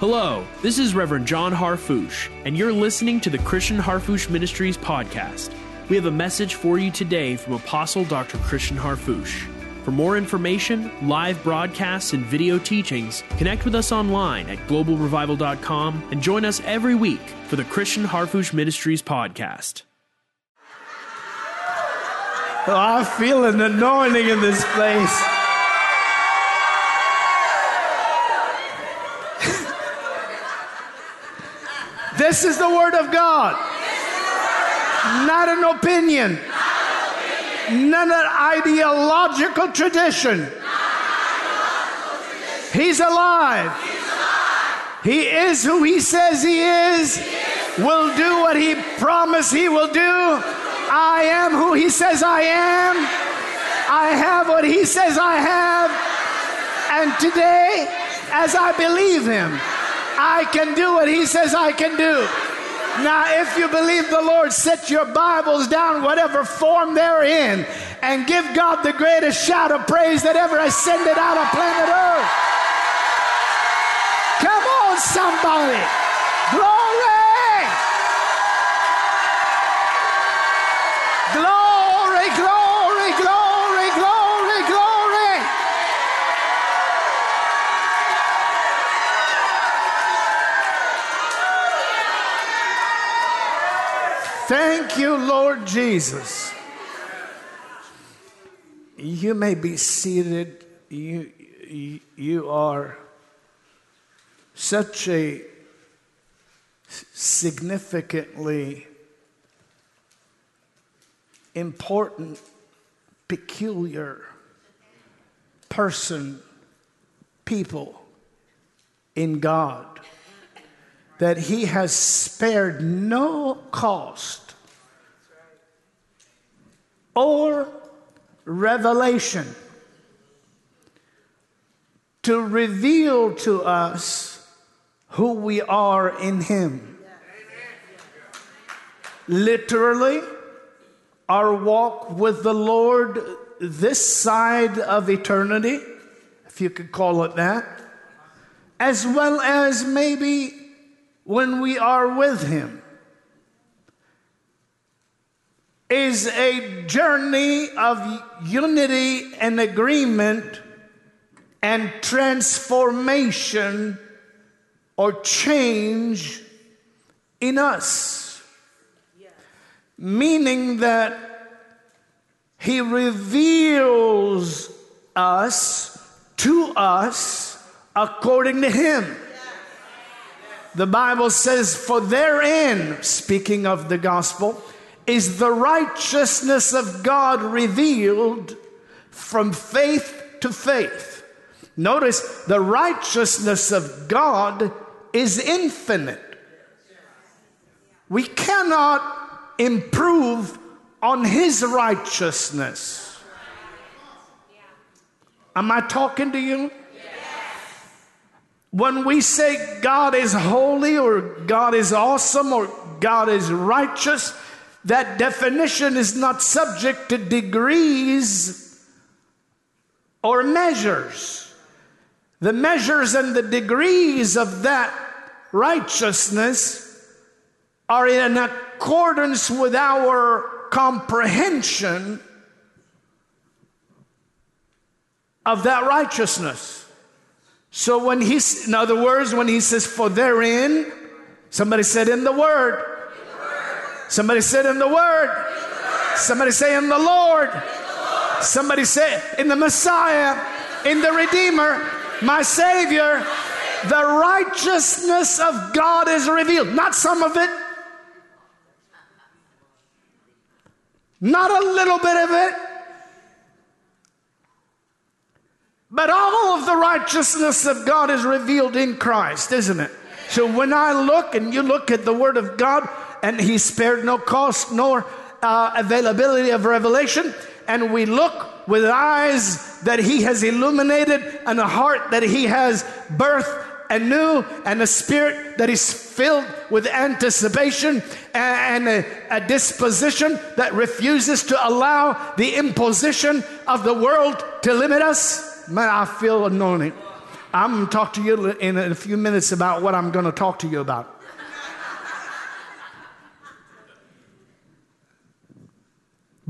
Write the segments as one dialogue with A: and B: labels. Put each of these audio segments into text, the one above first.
A: Hello, this is Reverend John Harfouche, and you're listening to the Christian Harfouche Ministries podcast. We have a message for you today from Apostle Dr. Christian Harfouche. For more information, live broadcasts, and video teachings, connect with us online at globalrevival.com and join us every week for the Christian Harfouche Ministries podcast.
B: Oh, I feel an anointing in this place. This is the Word of God, not an opinion, not an ideological tradition. He's alive. He is who He says He is, will do what He promised He will do. I am who He says I am. I have what He says I have. And today, as I believe Him, I can do what He says I can do. Now, if you believe the Lord, set your Bibles down, whatever form they're in, and give God the greatest shout of praise that ever ascended out of planet Earth. Come on, somebody. Glory! Glory, glory, glory, glory, glory. Thank you, Lord Jesus. You may be seated. You, you, are such a significantly important, peculiar person, people in God that He has spared no cost or revelation to reveal to us who we are in Him. Literally, our walk with the Lord this side of eternity, if you could call it that, as well as maybe when we are with Him, is a journey of unity and agreement and transformation or change in us. Meaning that He reveals us to us according to Him. The Bible says, For therein, speaking of the gospel, is the righteousness of God revealed from faith to faith. Notice the righteousness of God is infinite. We cannot improve on His righteousness. Am I talking to you? When we say God is holy or God is awesome or God is righteous, that definition is not subject to degrees or measures. The measures and the degrees of that righteousness are in accordance with our comprehension of that righteousness. So when he's, in other words, when he says, for therein, somebody said in the word. Somebody said in the word. Somebody say in the Lord. Somebody say in the Messiah, in the Redeemer, my Savior. The righteousness of God is revealed. Not some of it. Not a little bit of it. But all of the righteousness of God is revealed in Christ, isn't it? So when I look and you look at the Word of God, and He spared no cost nor uh, availability of revelation, and we look with eyes that He has illuminated and a heart that He has birthed anew, and a spirit that is filled with anticipation and a, a disposition that refuses to allow the imposition of the world to limit us. Man, I feel anointing. I'm going to talk to you in a few minutes about what I'm going to talk to you about.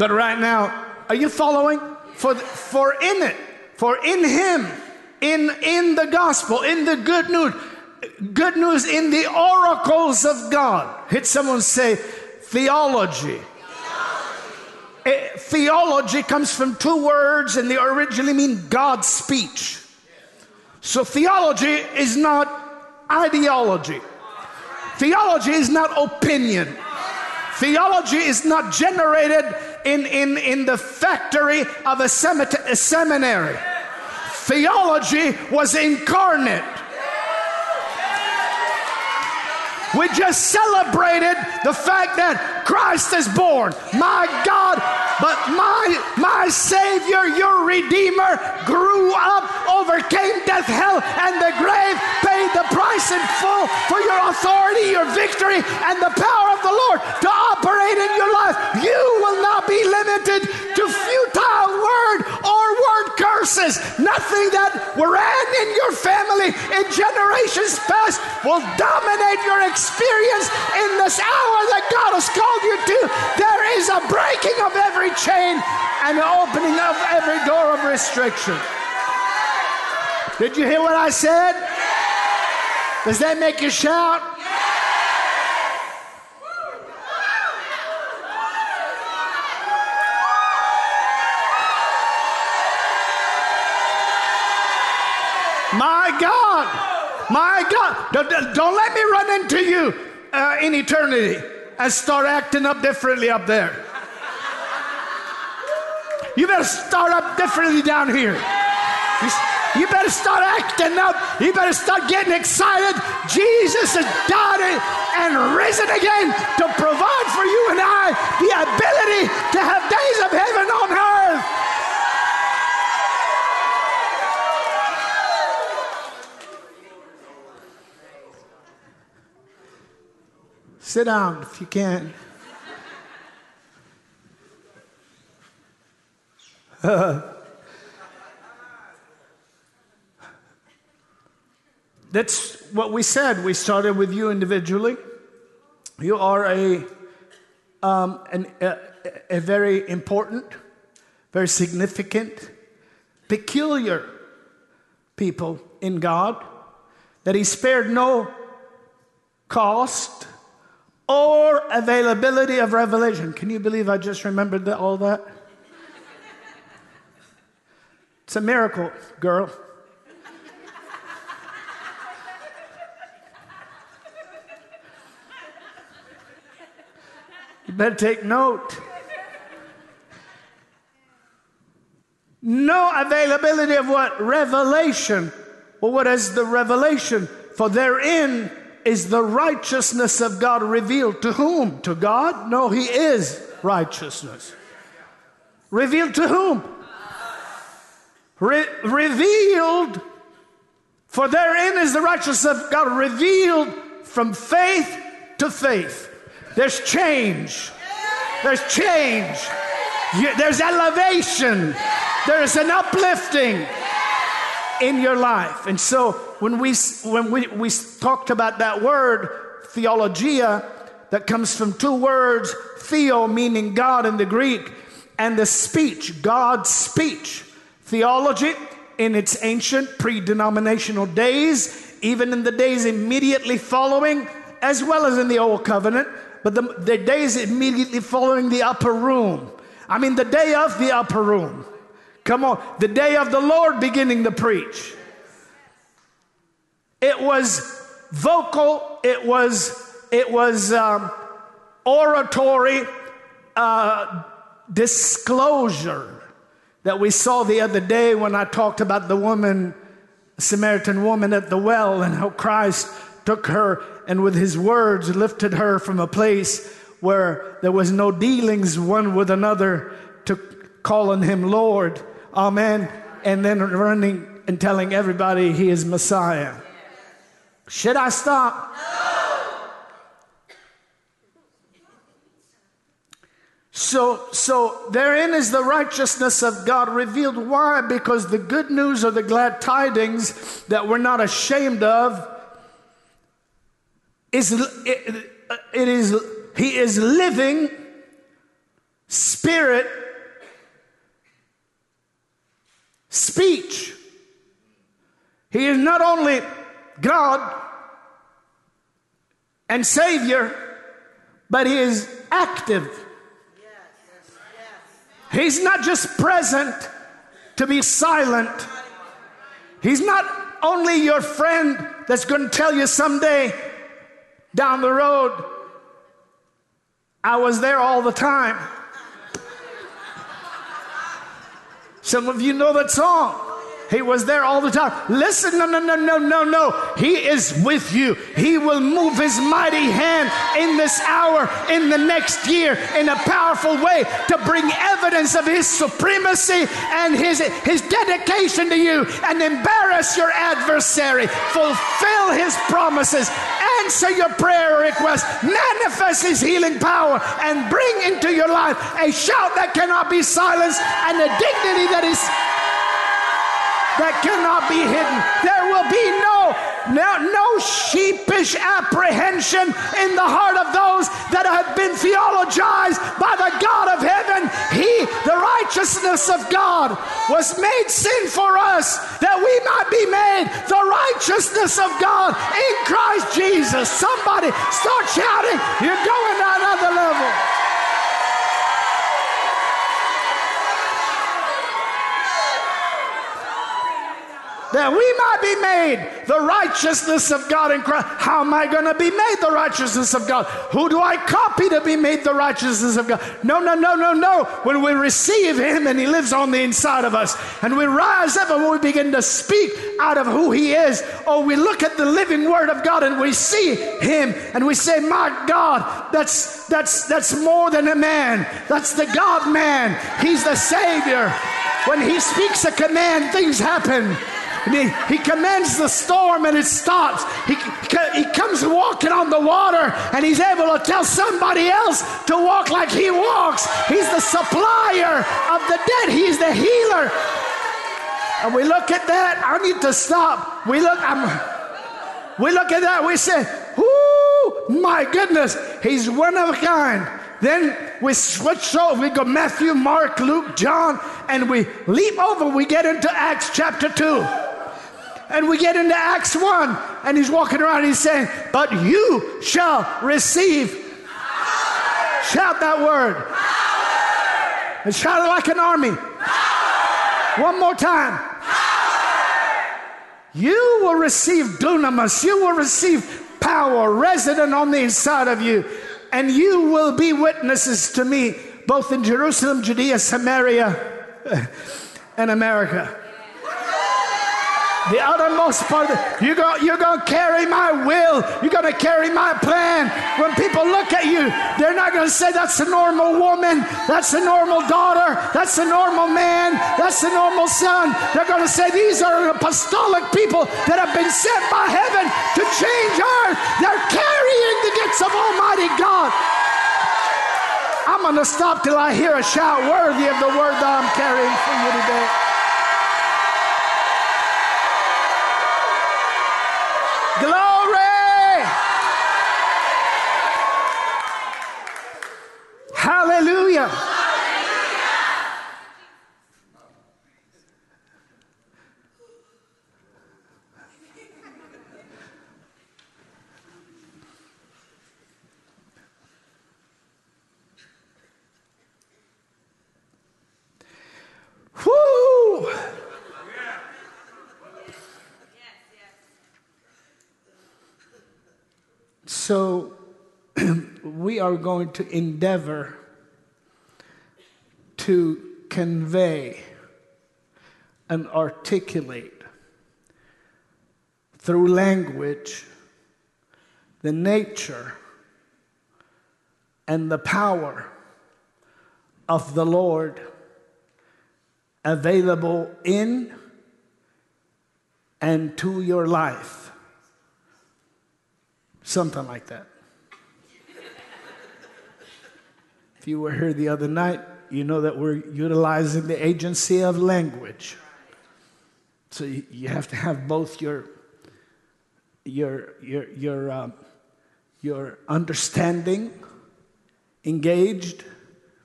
B: But right now, are you following? For, for in it, for in Him, in, in the gospel, in the good news, good news in the oracles of God. Hit someone say, theology. Theology. theology comes from two words and they originally mean God's speech. So theology is not ideology. Theology is not opinion. Theology is not generated in, in, in the factory of a, a seminary. Theology was incarnate. We just celebrated the fact that Christ is born. My God, but my my Savior, your Redeemer, grew up, overcame death, hell, and the grave, paid the price in full for your authority, your victory, and the power of the Lord to operate in your life. You will not be limited to futile word or word curses. Nothing that ran in your family in generations past will dominate your experience in this hour that God has called you to, there is a breaking of every chain and an opening of every door of restriction. Did you hear what I said? Does that make you shout? My God. My God, don't let me run into you uh, in eternity and start acting up differently up there. You better start up differently down here. You better start acting up. You better start getting excited. Jesus has died and risen again to provide for you and I the ability to have days of heaven on earth. Sit down if you can. That's what we said. We started with you individually. You are a, um, an, a, a very important, very significant, peculiar people in God that He spared no cost or availability of revelation. Can you believe I just remembered that, all that? It's a miracle, girl. You better take note. No availability of what? Revelation. Well, what is the revelation? For therein is the righteousness of God revealed to whom? To God? No, He is righteousness. Revealed to whom? Re- revealed, for therein is the righteousness of God revealed from faith to faith. There's change. There's change. There's elevation. There's an uplifting in your life. And so when we, when we, we talked about that word, theologia, that comes from two words, theo meaning God in the Greek, and the speech, God's speech. Theology in its ancient pre denominational days, even in the days immediately following, as well as in the Old Covenant, but the, the days immediately following the upper room. I mean, the day of the upper room. Come on, the day of the Lord beginning to preach. It was vocal, it was, it was um, oratory uh, disclosure that we saw the other day when I talked about the woman, Samaritan woman at the well, and how Christ took her and with his words lifted her from a place where there was no dealings one with another to calling him Lord. Amen. And then running and telling everybody he is Messiah. Should I stop? No. So, so therein is the righteousness of God revealed. Why? Because the good news or the glad tidings that we're not ashamed of is it, it is he is living spirit speech. He is not only God and Savior, but He is active. He's not just present to be silent. He's not only your friend that's going to tell you someday down the road, I was there all the time. Some of you know that song. He was there all the time. Listen, no, no, no, no, no, no. He is with you. He will move his mighty hand in this hour, in the next year, in a powerful way to bring evidence of his supremacy and his, his dedication to you and embarrass your adversary. Fulfill his promises. Answer your prayer request. Manifest his healing power and bring into your life a shout that cannot be silenced and a dignity that is that cannot be hidden. There will be no, no, no sheepish apprehension in the heart of those that have been theologized by the God of heaven. He, the righteousness of God, was made sin for us that we might be made the righteousness of God in Christ Jesus. Somebody start shouting, You're going to another level. That we might be made the righteousness of God in Christ. How am I going to be made the righteousness of God? Who do I copy to be made the righteousness of God? No, no, no, no, no. When we receive Him and He lives on the inside of us, and we rise up and we begin to speak out of who He is, or we look at the living Word of God and we see Him and we say, My God, that's that's that's more than a man. That's the God man. He's the Savior. When He speaks a command, things happen. He, he commands the storm and it stops. He, he comes walking on the water and he's able to tell somebody else to walk like he walks. He's the supplier of the dead, he's the healer. And we look at that. I need to stop. We look, I'm, we look at that. We say, "Whoo, my goodness, he's one of a kind." Then we switch over. We go Matthew, Mark, Luke, John, and we leap over. We get into Acts chapter two. And we get into Acts 1, and he's walking around he's saying, But you shall receive. Power. Shout that word. Power. And shout it like an army. Power. One more time. You will receive dunamis. You will receive power resident on the inside of you. And you will be witnesses to me, both in Jerusalem, Judea, Samaria, and America the uttermost part of the, you're going you're going to carry my will. You're going to carry my plan. When people look at you, they're not going to say that's a normal woman, that's a normal daughter, that's a normal man, that's a normal son. They're going to say these are apostolic people that have been sent by heaven to change earth. They're carrying the gifts of Almighty God. I'm going to stop till I hear a shout worthy of the word that I'm carrying for you today. So we are going to endeavor to convey and articulate through language the nature and the power of the Lord available in and to your life. Something like that. If you were here the other night, you know that we're utilizing the agency of language. So you have to have both your your your your um, your understanding engaged,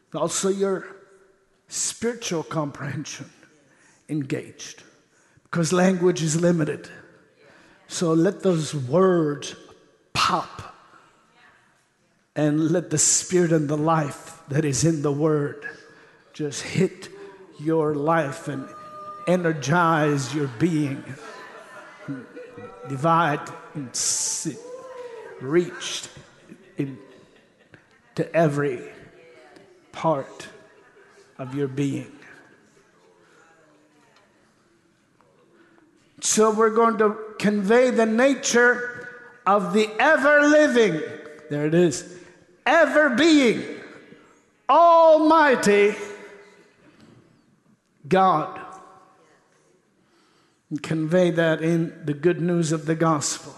B: but also your spiritual comprehension engaged, because language is limited. So let those words pop, and let the spirit and the life that is in the word just hit your life and energize your being. Divide and sit, reached into every part of your being. So we're going to convey the nature of the ever living, there it is, ever being, almighty God. And convey that in the good news of the gospel.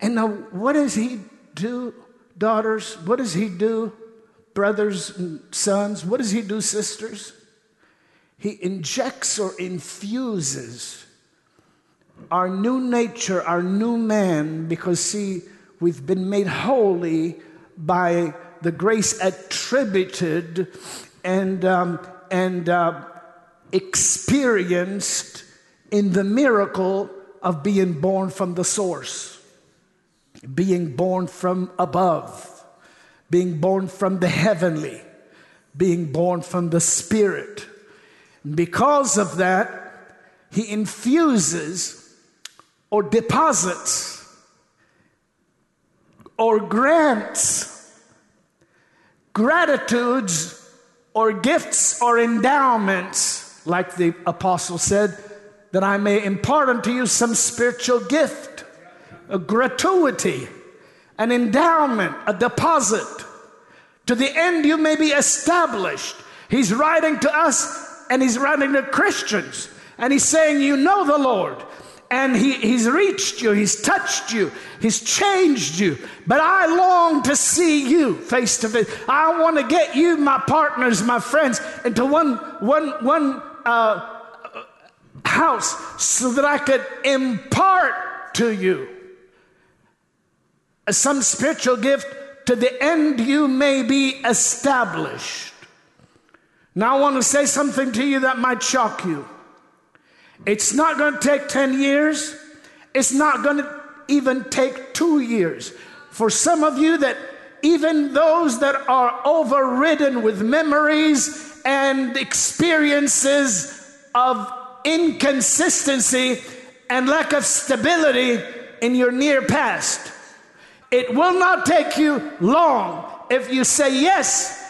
B: And now, what does he do, daughters? What does he do, brothers and sons? What does he do, sisters? He injects or infuses our new nature, our new man, because see, we've been made holy by the grace attributed and, um, and uh, experienced in the miracle of being born from the source, being born from above, being born from the heavenly, being born from the spirit. Because of that, he infuses or deposits or grants gratitudes or gifts or endowments, like the apostle said, that I may impart unto you some spiritual gift, a gratuity, an endowment, a deposit, to the end you may be established. He's writing to us and he's writing to Christians, and he's saying, You know the Lord and he, he's reached you, he's touched you, he's changed you. But I long to see you face to face. I want to get you, my partners, my friends, into one, one, one uh, house so that I could impart to you some spiritual gift to the end you may be established. Now, I want to say something to you that might shock you. It's not going to take 10 years. It's not going to even take two years. For some of you, that even those that are overridden with memories and experiences of inconsistency and lack of stability in your near past, it will not take you long if you say yes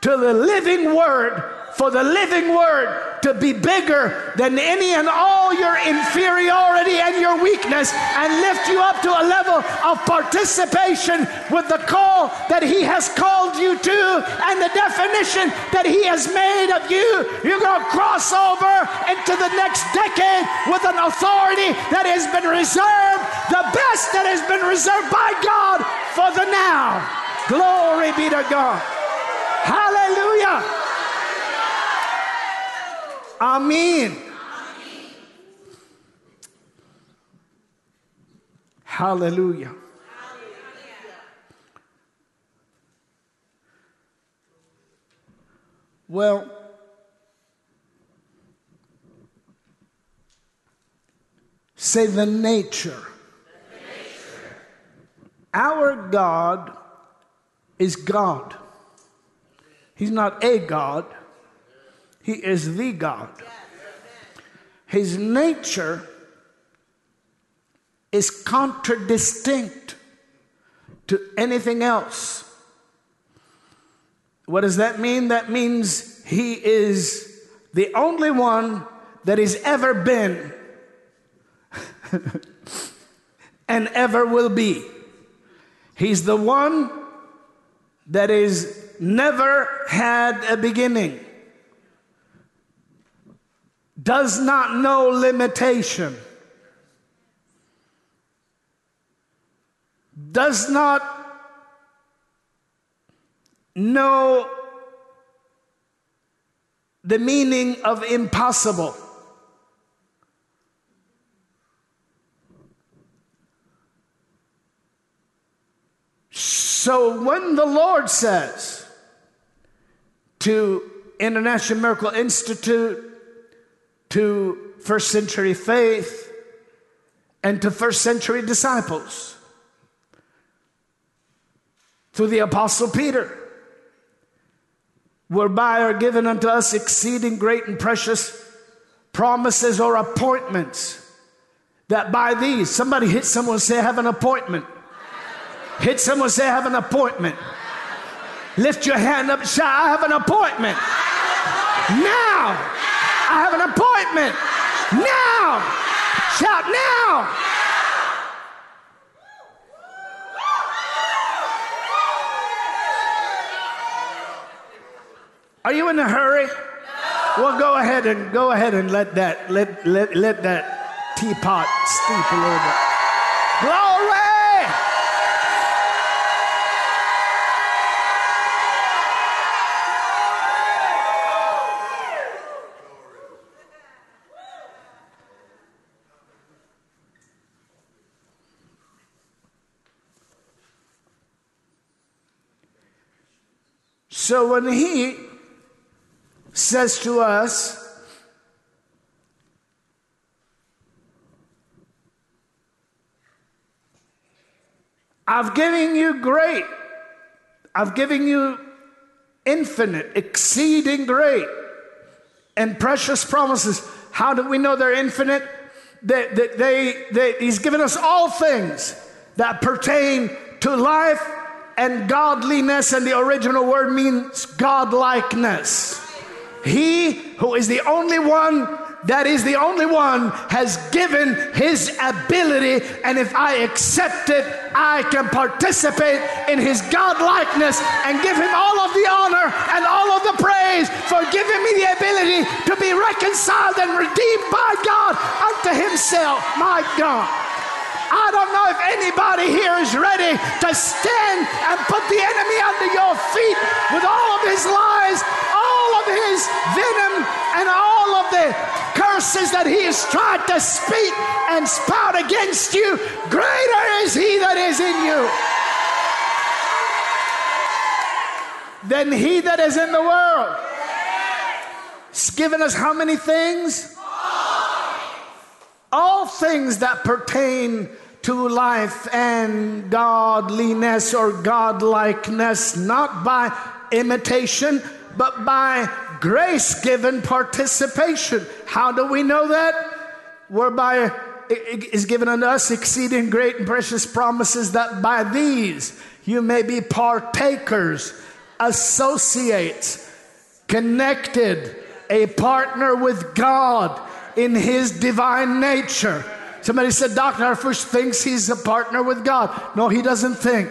B: to the living word for the living word to be bigger than any and all your inferiority and your weakness and lift you up to a level of participation with the call that He has called you to and the definition that He has made of you. You're going to cross over into the next decade with an authority that has been reserved, the best that has been reserved by God for the now. Glory be to God. Hallelujah. Amen. Hallelujah. Well, say the nature. Our God is God. He's not a God, he is the God. His nature is contradistinct to anything else. What does that mean? That means he is the only one that has ever been and ever will be. He's the one that is never had a beginning does not know limitation, does not know the meaning of impossible. So when the Lord says to International Miracle Institute, to first century faith, and to first century disciples, through the Apostle Peter, whereby are given unto us exceeding great and precious promises or appointments, that by these, somebody hit someone say, have an appointment. Hit someone say, have an appointment. Lift your hand up, shout, I have an appointment. Now, I have an appointment. Now, shout, now. Are you in a hurry? No. Well, go ahead and go ahead and let that let let let that teapot steep a little bit. Glory! So when he says to us, I've given you great, I've given you infinite, exceeding great, and precious promises. How do we know they're infinite? That they, they, they, he's given us all things that pertain to life and godliness, and the original word means godlikeness. He who is the only one that is the only one has given his ability. And if i accept it i can participate in his godlikeness and give him all of the honor and all of the praise for giving me the ability to be reconciled and redeemed by god unto himself. My god I don't know if anybody here is ready to stand and put the enemy under your feet with all of his lies, all of his venom, and all of the curses that he has tried to speak and spout against you. Greater is he that is in you than he that is in the world. He's given us how many things? All things that pertain to life and godliness or godlikeness, not by imitation, but by grace given participation. How do we know that? Whereby is given unto us exceeding great and precious promises that by these you may be partakers, associates, connected, a partner with God in His divine nature. Somebody said, Dr. Harfouche thinks he's a partner with God. No, he doesn't think.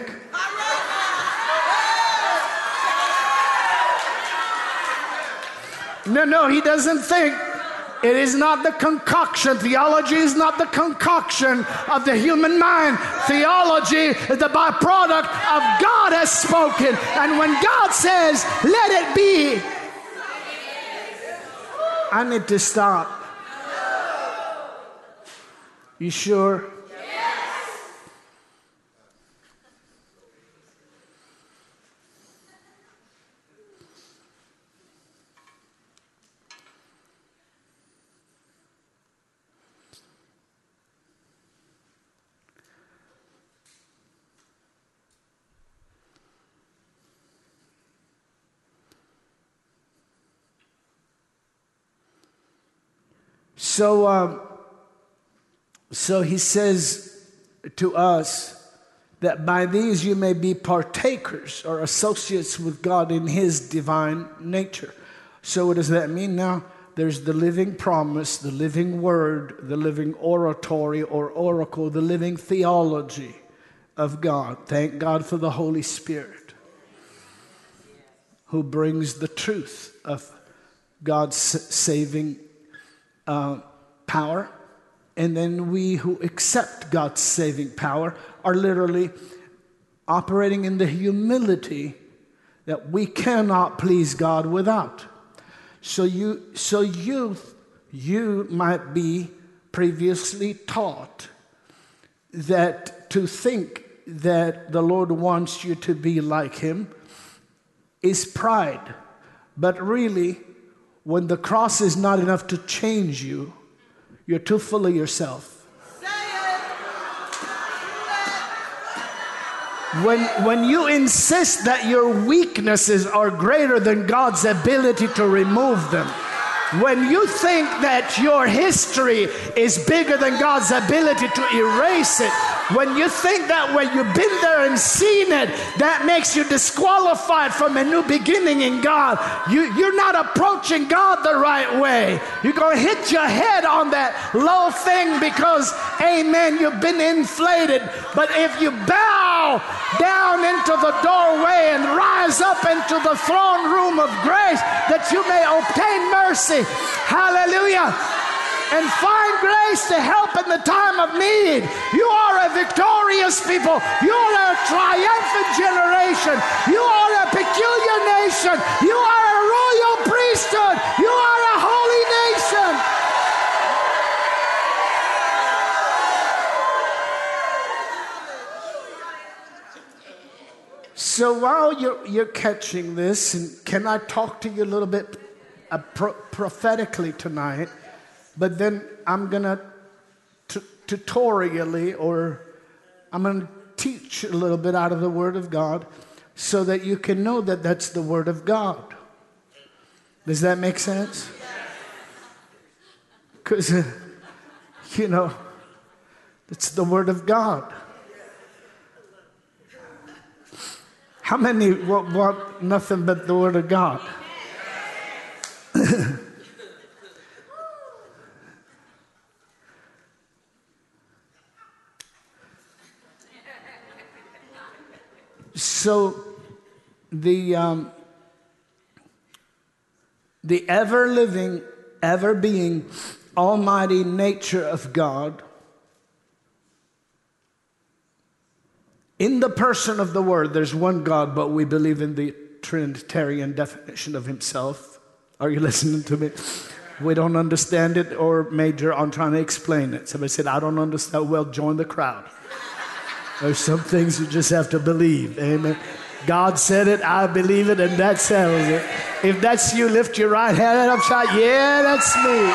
B: No, no, he doesn't think. It is not the concoction. Theology is not the concoction of the human mind. Theology is the byproduct of God has spoken. And when God says, let it be, I need to stop. You sure? Yes. So, um, so he says to us that by these you may be partakers or associates with God in his divine nature. So, what does that mean now? There's the living promise, the living word, the living oratory or oracle, the living theology of God. Thank God for the Holy Spirit who brings the truth of God's saving uh, power and then we who accept God's saving power are literally operating in the humility that we cannot please God without. So you, so you, you might be previously taught that to think that the Lord wants you to be like Him is pride. But really, when the cross is not enough to change you, you're too full of yourself. When, when you insist that your weaknesses are greater than God's ability to remove them, when you think that your history is bigger than God's ability to erase it, when you think that when you've been there and seen it, that makes you disqualified from a new beginning in God, you, you're not approaching God the right way. You're going to hit your head on that low thing because, amen, you've been inflated. But if you bow down into the doorway and rise up into the throne room of grace that you may obtain mercy, hallelujah and find grace to help in the time of need. You are a victorious people. You are a triumphant generation. You are a peculiar nation. You are a royal priesthood. You are a holy nation. So while you're, you're catching this, and can I talk to you a little bit uh, pro- prophetically tonight? But then I'm going to tutorially or I'm going to teach a little bit out of the Word of God so that you can know that that's the Word of God. Does that make sense? Because, uh, you know, it's the Word of God. How many want, want nothing but the Word of God? So the, um, the ever living, ever being, almighty nature of God in the person of the Word, there's one God, but we believe in the Trinitarian definition of Himself. Are you listening to me? We don't understand it or major I'm trying to explain it. Somebody said, I don't understand. Well, join the crowd. There's some things you just have to believe. Amen. God said it, I believe it, and that settles it. If that's you, lift your right hand up, shout, Yeah, that's me.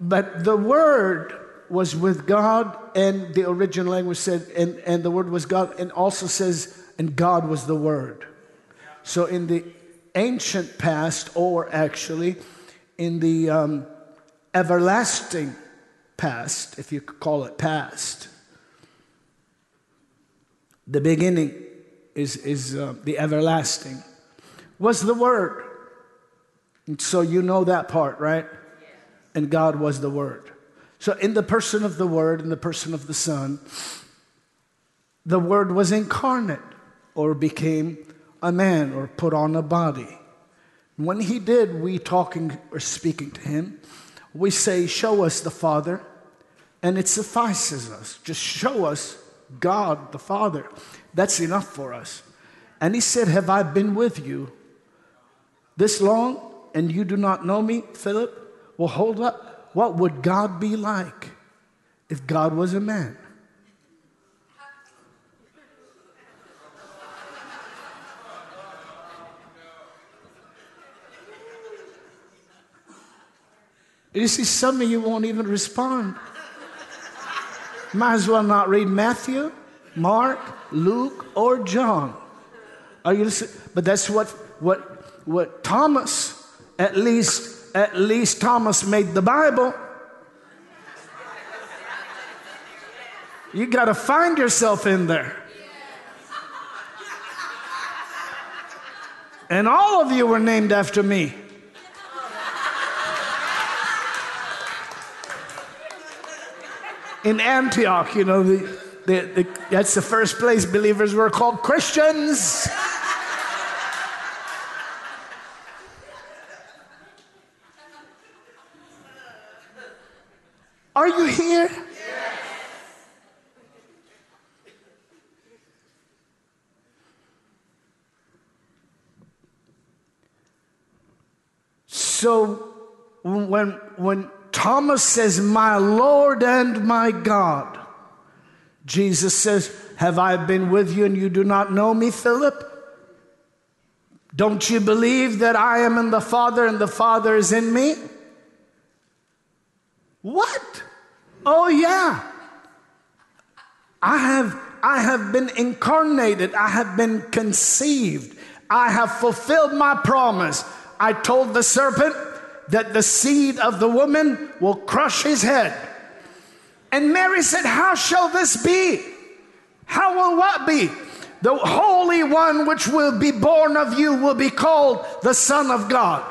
B: But the word was with God, and the original language said, and, and the word was God, and also says, and God was the word. So in the ancient past, or actually, in the um, everlasting past, if you could call it past, the beginning is, is uh, the everlasting, was the Word. And so you know that part, right? And God was the Word. So, in the person of the Word, in the person of the Son, the Word was incarnate or became a man or put on a body. When he did, we talking or speaking to him, we say, Show us the Father, and it suffices us. Just show us God the Father. That's enough for us. And he said, Have I been with you this long, and you do not know me, Philip? Well, hold up. What would God be like if God was a man? You see, some of you won't even respond. Might as well not read Matthew, Mark, Luke, or John. Are you listening? But that's what what what Thomas, at least, at least Thomas made the Bible. You got to find yourself in there. And all of you were named after me. in Antioch, you know, the, the, the, that's the first place believers were called Christians. Are you here? Yes. So when when Thomas says, My Lord and my God, Jesus says, Have I been with you and you do not know me, Philip? Don't you believe that I am in the Father and the Father is in me? What? Oh, yeah. I have, I have been incarnated. I have been conceived. I have fulfilled my promise. I told the serpent that the seed of the woman will crush his head. And Mary said, How shall this be? How will what be? The Holy One which will be born of you will be called the Son of God.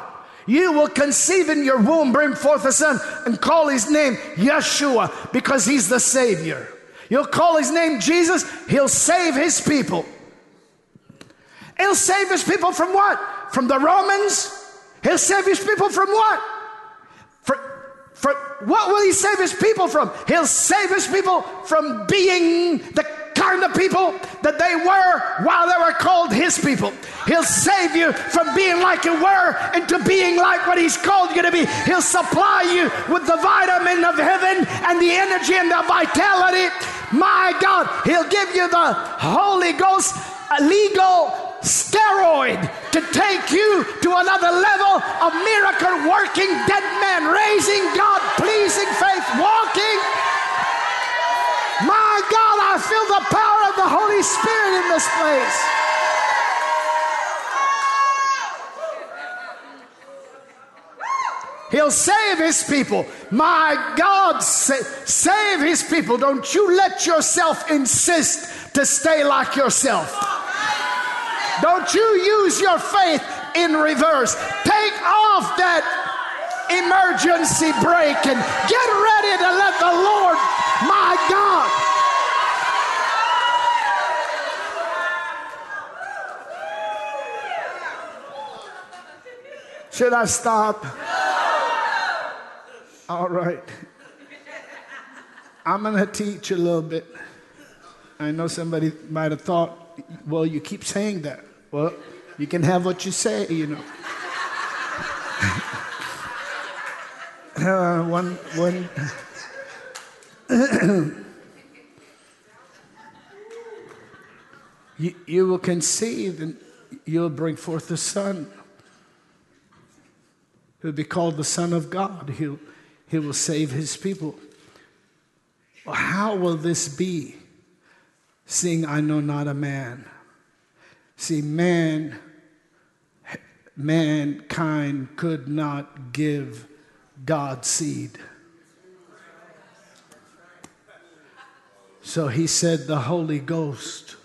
B: You will conceive in your womb, bring forth a son, and call his name Yeshua because he's the Savior. You'll call his name Jesus, he'll save his people. He'll save his people from what? From the Romans? He'll save his people from what? For what will he save his people from? He'll save his people from being the kind of people that they were while they were called his people. He'll save you from being like you were into being like what he's called you to be. He'll supply you with the vitamin of heaven and the energy and the vitality. My God, he'll give you the Holy Ghost, a legal steroid to take you to another level of miracle working, dead man raising, God pleasing faith walking. My God, I feel the power of the Holy Spirit in this place. He'll save his people. My God, sa- save his people. Don't you let yourself insist to stay like yourself. Don't you use your faith in reverse. Take off that emergency brake and get ready to let the Lord, my God, Should I stop? All right. I'm going to teach a little bit. I know somebody might have thought, well, you keep saying that. Well, you can have what you say, you know. uh, one, one. you, you will conceive and you'll bring forth a son who'll be called the Son of God. He'll, he will save his people. Well, how will this be, seeing I know not a man? See, man, mankind could not give God seed. So he said, The Holy Ghost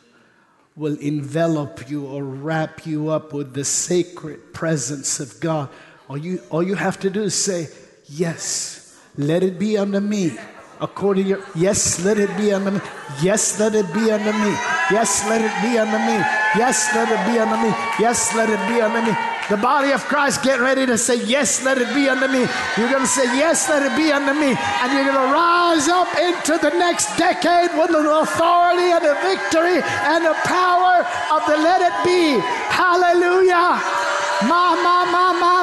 B: will envelop you or wrap you up with the sacred presence of God. All you, all you have to do is say, Yes, let it be unto me. According to your, yes, let it be unto me. Yes, let it be unto me. Yes, let it be unto me. Yes, let it be unto me. Yes, let it be unto me. The body of Christ, get ready to say, Yes, let it be unto me. You're going to say, Yes, let it be unto me. And you're going to rise up into the next decade with the authority and the victory and the power of the let it be. Hallelujah. Ma, ma, ma, ma.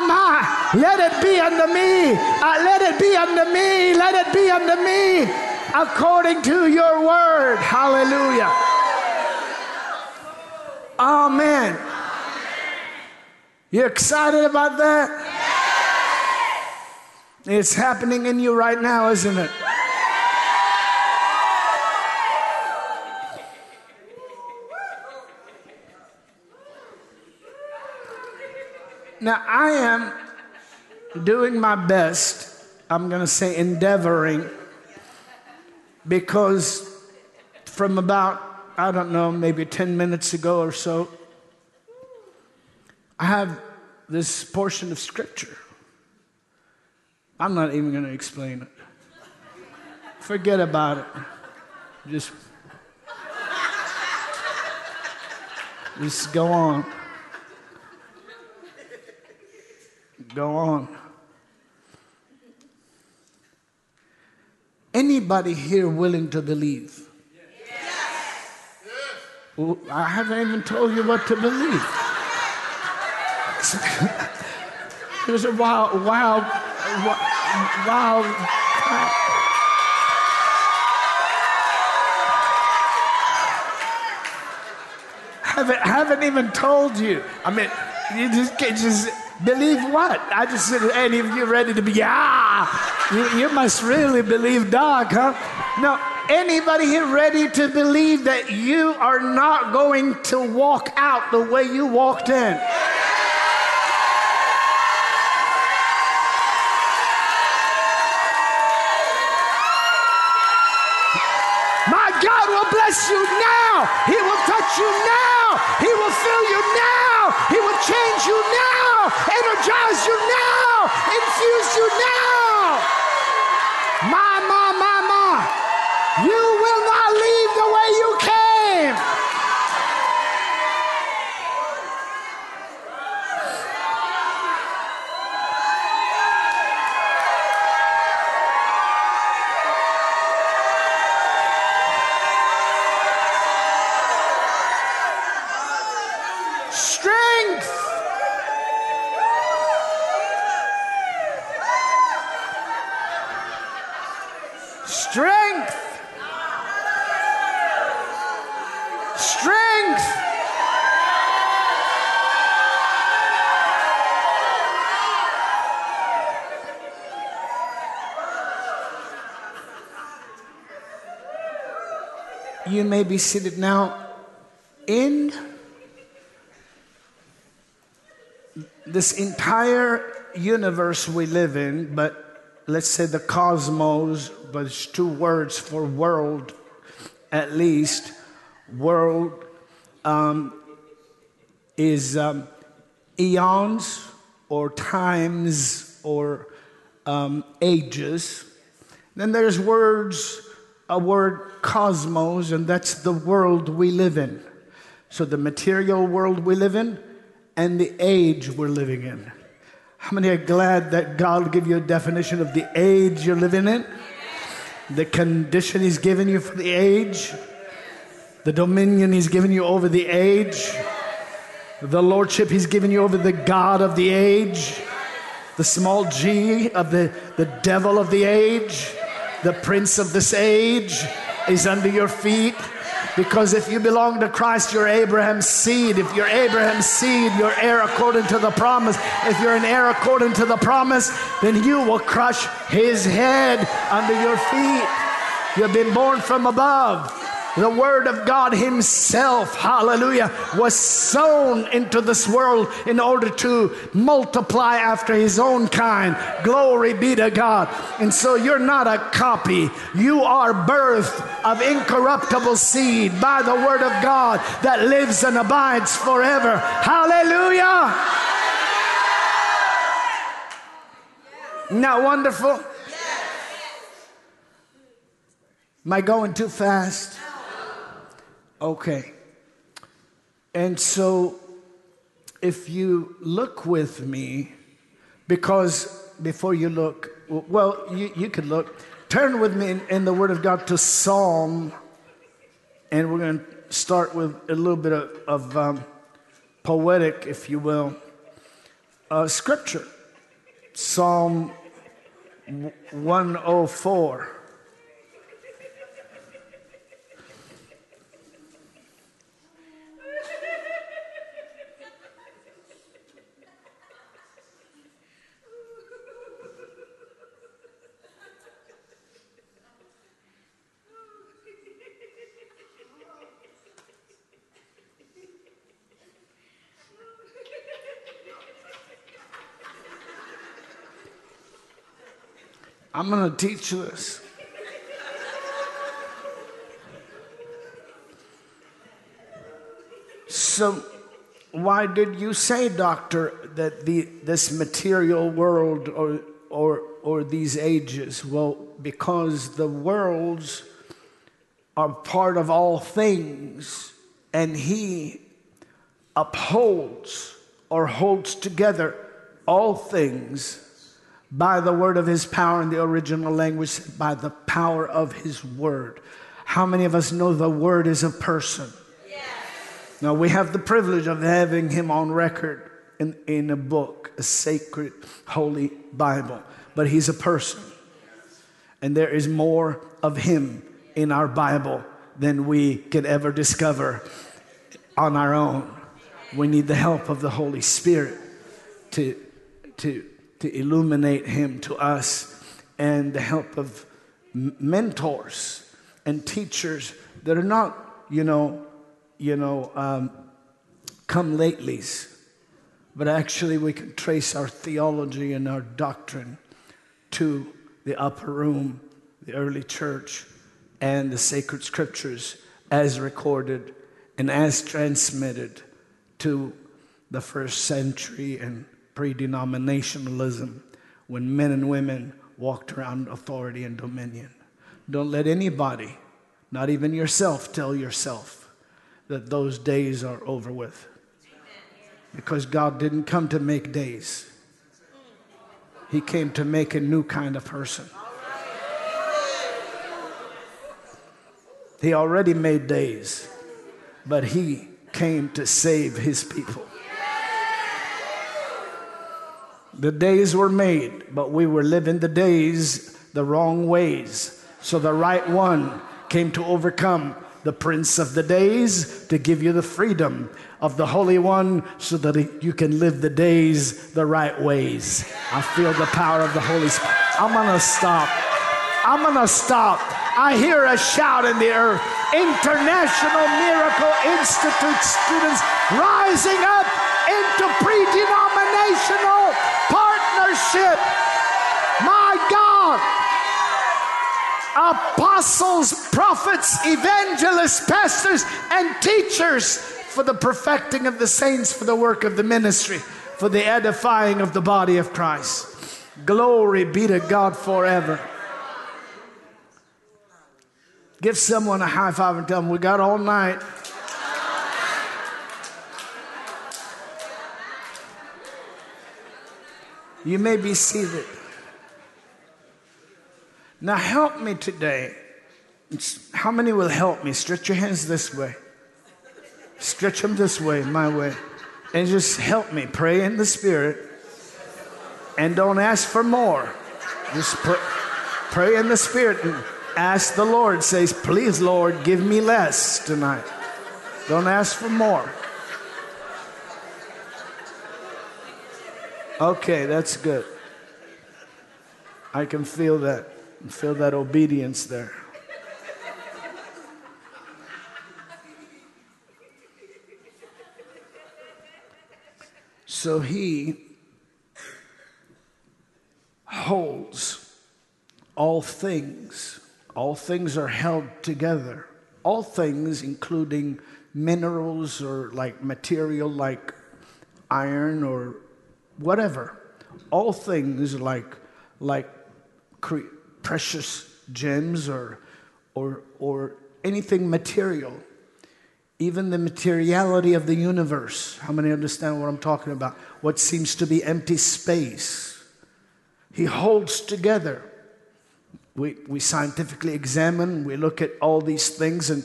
B: Let it be unto me. Uh, let it be unto me. Let it be unto me according to your word. Hallelujah. Amen. You excited about that? It's happening in you right now, isn't it? Now, I am doing my best. I'm going to say endeavoring because from about, I don't know, maybe 10 minutes ago or so, I have this portion of scripture. I'm not even going to explain it. Forget about it. Just, just go on. Go on. Anybody here willing to believe? Yes. I haven't even told you what to believe. It was a wild, wild, wild, wild. Haven't, haven't even told you. I mean, you just can't just believe what? I just said, any of you ready to be, ah, you, you must really believe dog, huh? No, anybody here ready to believe that you are not going to walk out the way you walked in? My God will bless you now. He will touch you now. He will fill you now. He will change you now. Energize you now. Infuse you now. My, my, my, my. You may be seated now in this entire universe we live in, but let's say the cosmos, but it's two words for world at least. World um, is um, eons or times or um, ages. Then there's words, a word cosmos, and that's the world we live in. So the material world we live in and the age we're living in. How many are glad that God give you a definition of the age you're living in? The condition He's given you for the age, the dominion He's given you over the age, the lordship He's given you over the God of the age, the small g of the, the devil of the age, the prince of this age is under your feet. Because if you belong to Christ, you're Abraham's seed. If you're Abraham's seed, you're heir according to the promise. If you're an heir according to the promise, then you will crush his head under your feet. You've been born from above. The Word of God Himself, hallelujah, was sown into this world in order to multiply after His own kind. Glory be to God. And so you're not a copy, you are birth of incorruptible seed by the Word of God that lives and abides forever. Hallelujah. Not wonderful? Am I going too fast? Okay. And so, if you look with me, because before you look, well, you, you could look, turn with me in, in the Word of God to Psalm, and we're going to start with a little bit of, of um, poetic, if you will, uh, scripture. Psalm 104. I'm going to teach you this. So, why did you say, doctor, that the, this material world or, or, or these ages? Well, because the worlds are part of all things, and He upholds or holds together all things by the word of his power in the original language, by the power of his word. How many of us know the word is a person? Yes. Now, we have the privilege of having him on record in, in a book, a sacred, holy Bible, but He's a person. And there is more of Him in our Bible than we could ever discover on our own. We need the help of the Holy Spirit to, to, to illuminate Him to us and the help of mentors and teachers that are not, you know, you know, um, come latelys, but actually we can trace our theology and our doctrine to the upper room, the early church, and the sacred scriptures as recorded and as transmitted to the first century and pre denominationalism when men and women walked around authority and dominion. Don't let anybody, not even yourself, tell yourself that those days are over with. Because God didn't come to make days, He came to make a new kind of person. He already made days, but He came to save His people. The days were made, but we were living the days the wrong ways. So the right one came to overcome the prince of the days to give you the freedom of the Holy One so that you can live the days the right ways. I feel the power of the Holy Spirit. I'm gonna stop. I'm gonna stop. I hear a shout in the earth. International Miracle Institute students rising up into pre denominational partnership. My God. Apostles, prophets, evangelists, pastors, and teachers for the perfecting of the saints, for the work of the ministry, for the edifying of the body of Christ. Glory be to God forever. Give someone a high five and tell them we got all night. You may be seated. Now, help me today. How many will help me? Stretch your hands this way. Stretch them this way, my way. And just help me. Pray in the Spirit. And don't ask for more. Just pray, pray in the Spirit and ask the Lord. Says, please, Lord, give me less tonight. Don't ask for more. Okay, that's good. I can feel that. Feel that obedience there. So he holds all things. All things are held together. All things, including minerals or like material like iron or whatever. All things like, like cre- precious gems or, or, or anything material, even the materiality of the universe. How many understand what I'm talking about? What seems to be empty space. He holds together. We, we scientifically examine, we look at all these things and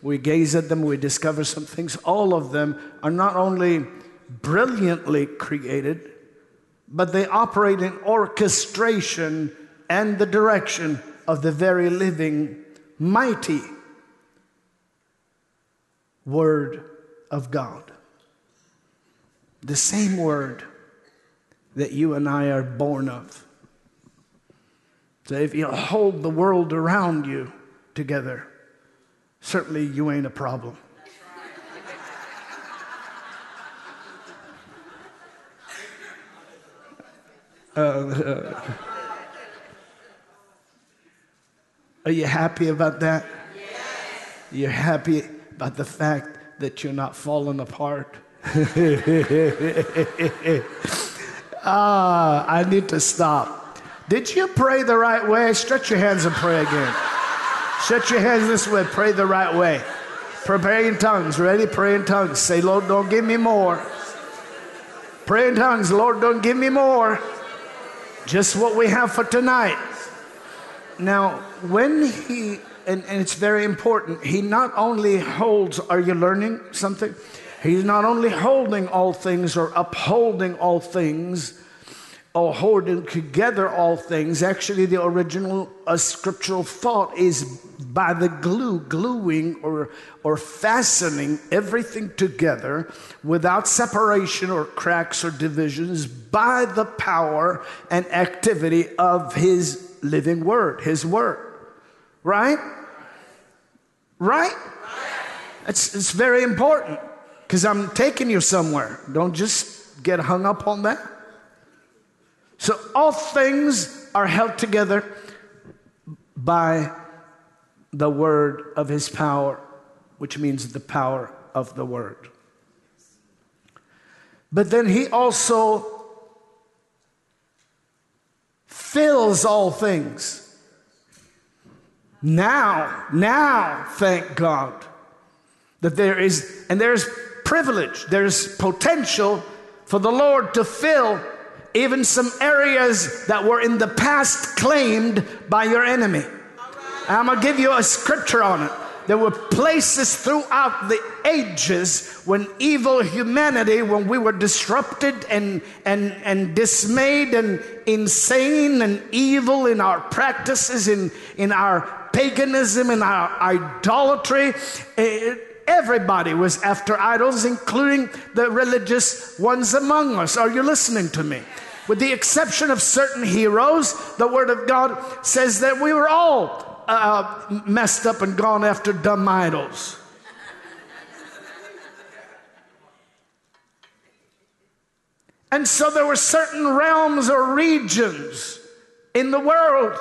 B: we gaze at them, we discover some things. All of them are not only brilliantly created, but they operate in orchestration and the direction of the very living, mighty Word of God. The same Word that you and I are born of. So if you hold the world around you together, certainly you ain't a problem. Uh, uh, are you happy about that? Yes. You're happy about the fact that you're not falling apart? ah, I need to stop. Did you pray the right way? Stretch your hands and pray again. Stretch your hands this way. Pray the right way. Pray in tongues. Ready? Pray in tongues. Say, Lord, don't give me more. Pray in tongues. Lord, don't give me more just what we have for tonight. Now, when he, and, and, it's very important, he not only holds, are you learning something? He's not only holding all things or upholding all things or holding together all things. Actually, the original uh, scriptural thought is by the glue, gluing or, or fastening everything together without separation or cracks or divisions by the power and activity of His living Word, His Word. Right? Right? It's, it's very important because I'm taking you somewhere. Don't just get hung up on that. So all things are held together by the word of his power, which means the power of the word. But then he also fills all things. Now, now, thank God that there is, and there's privilege, there's potential for the Lord to fill even some areas that were in the past claimed by your enemy. I'm to give you a scripture on it. There were places throughout the ages when evil humanity, when we were disrupted and, and, and dismayed and insane and evil in our practices, in, in our paganism, in our idolatry. It, everybody was after idols, including the religious ones among us. Are you listening to me? With the exception of certain heroes, the Word of God says that we were all uh, messed up and gone after dumb idols. And so there were certain realms or regions in the world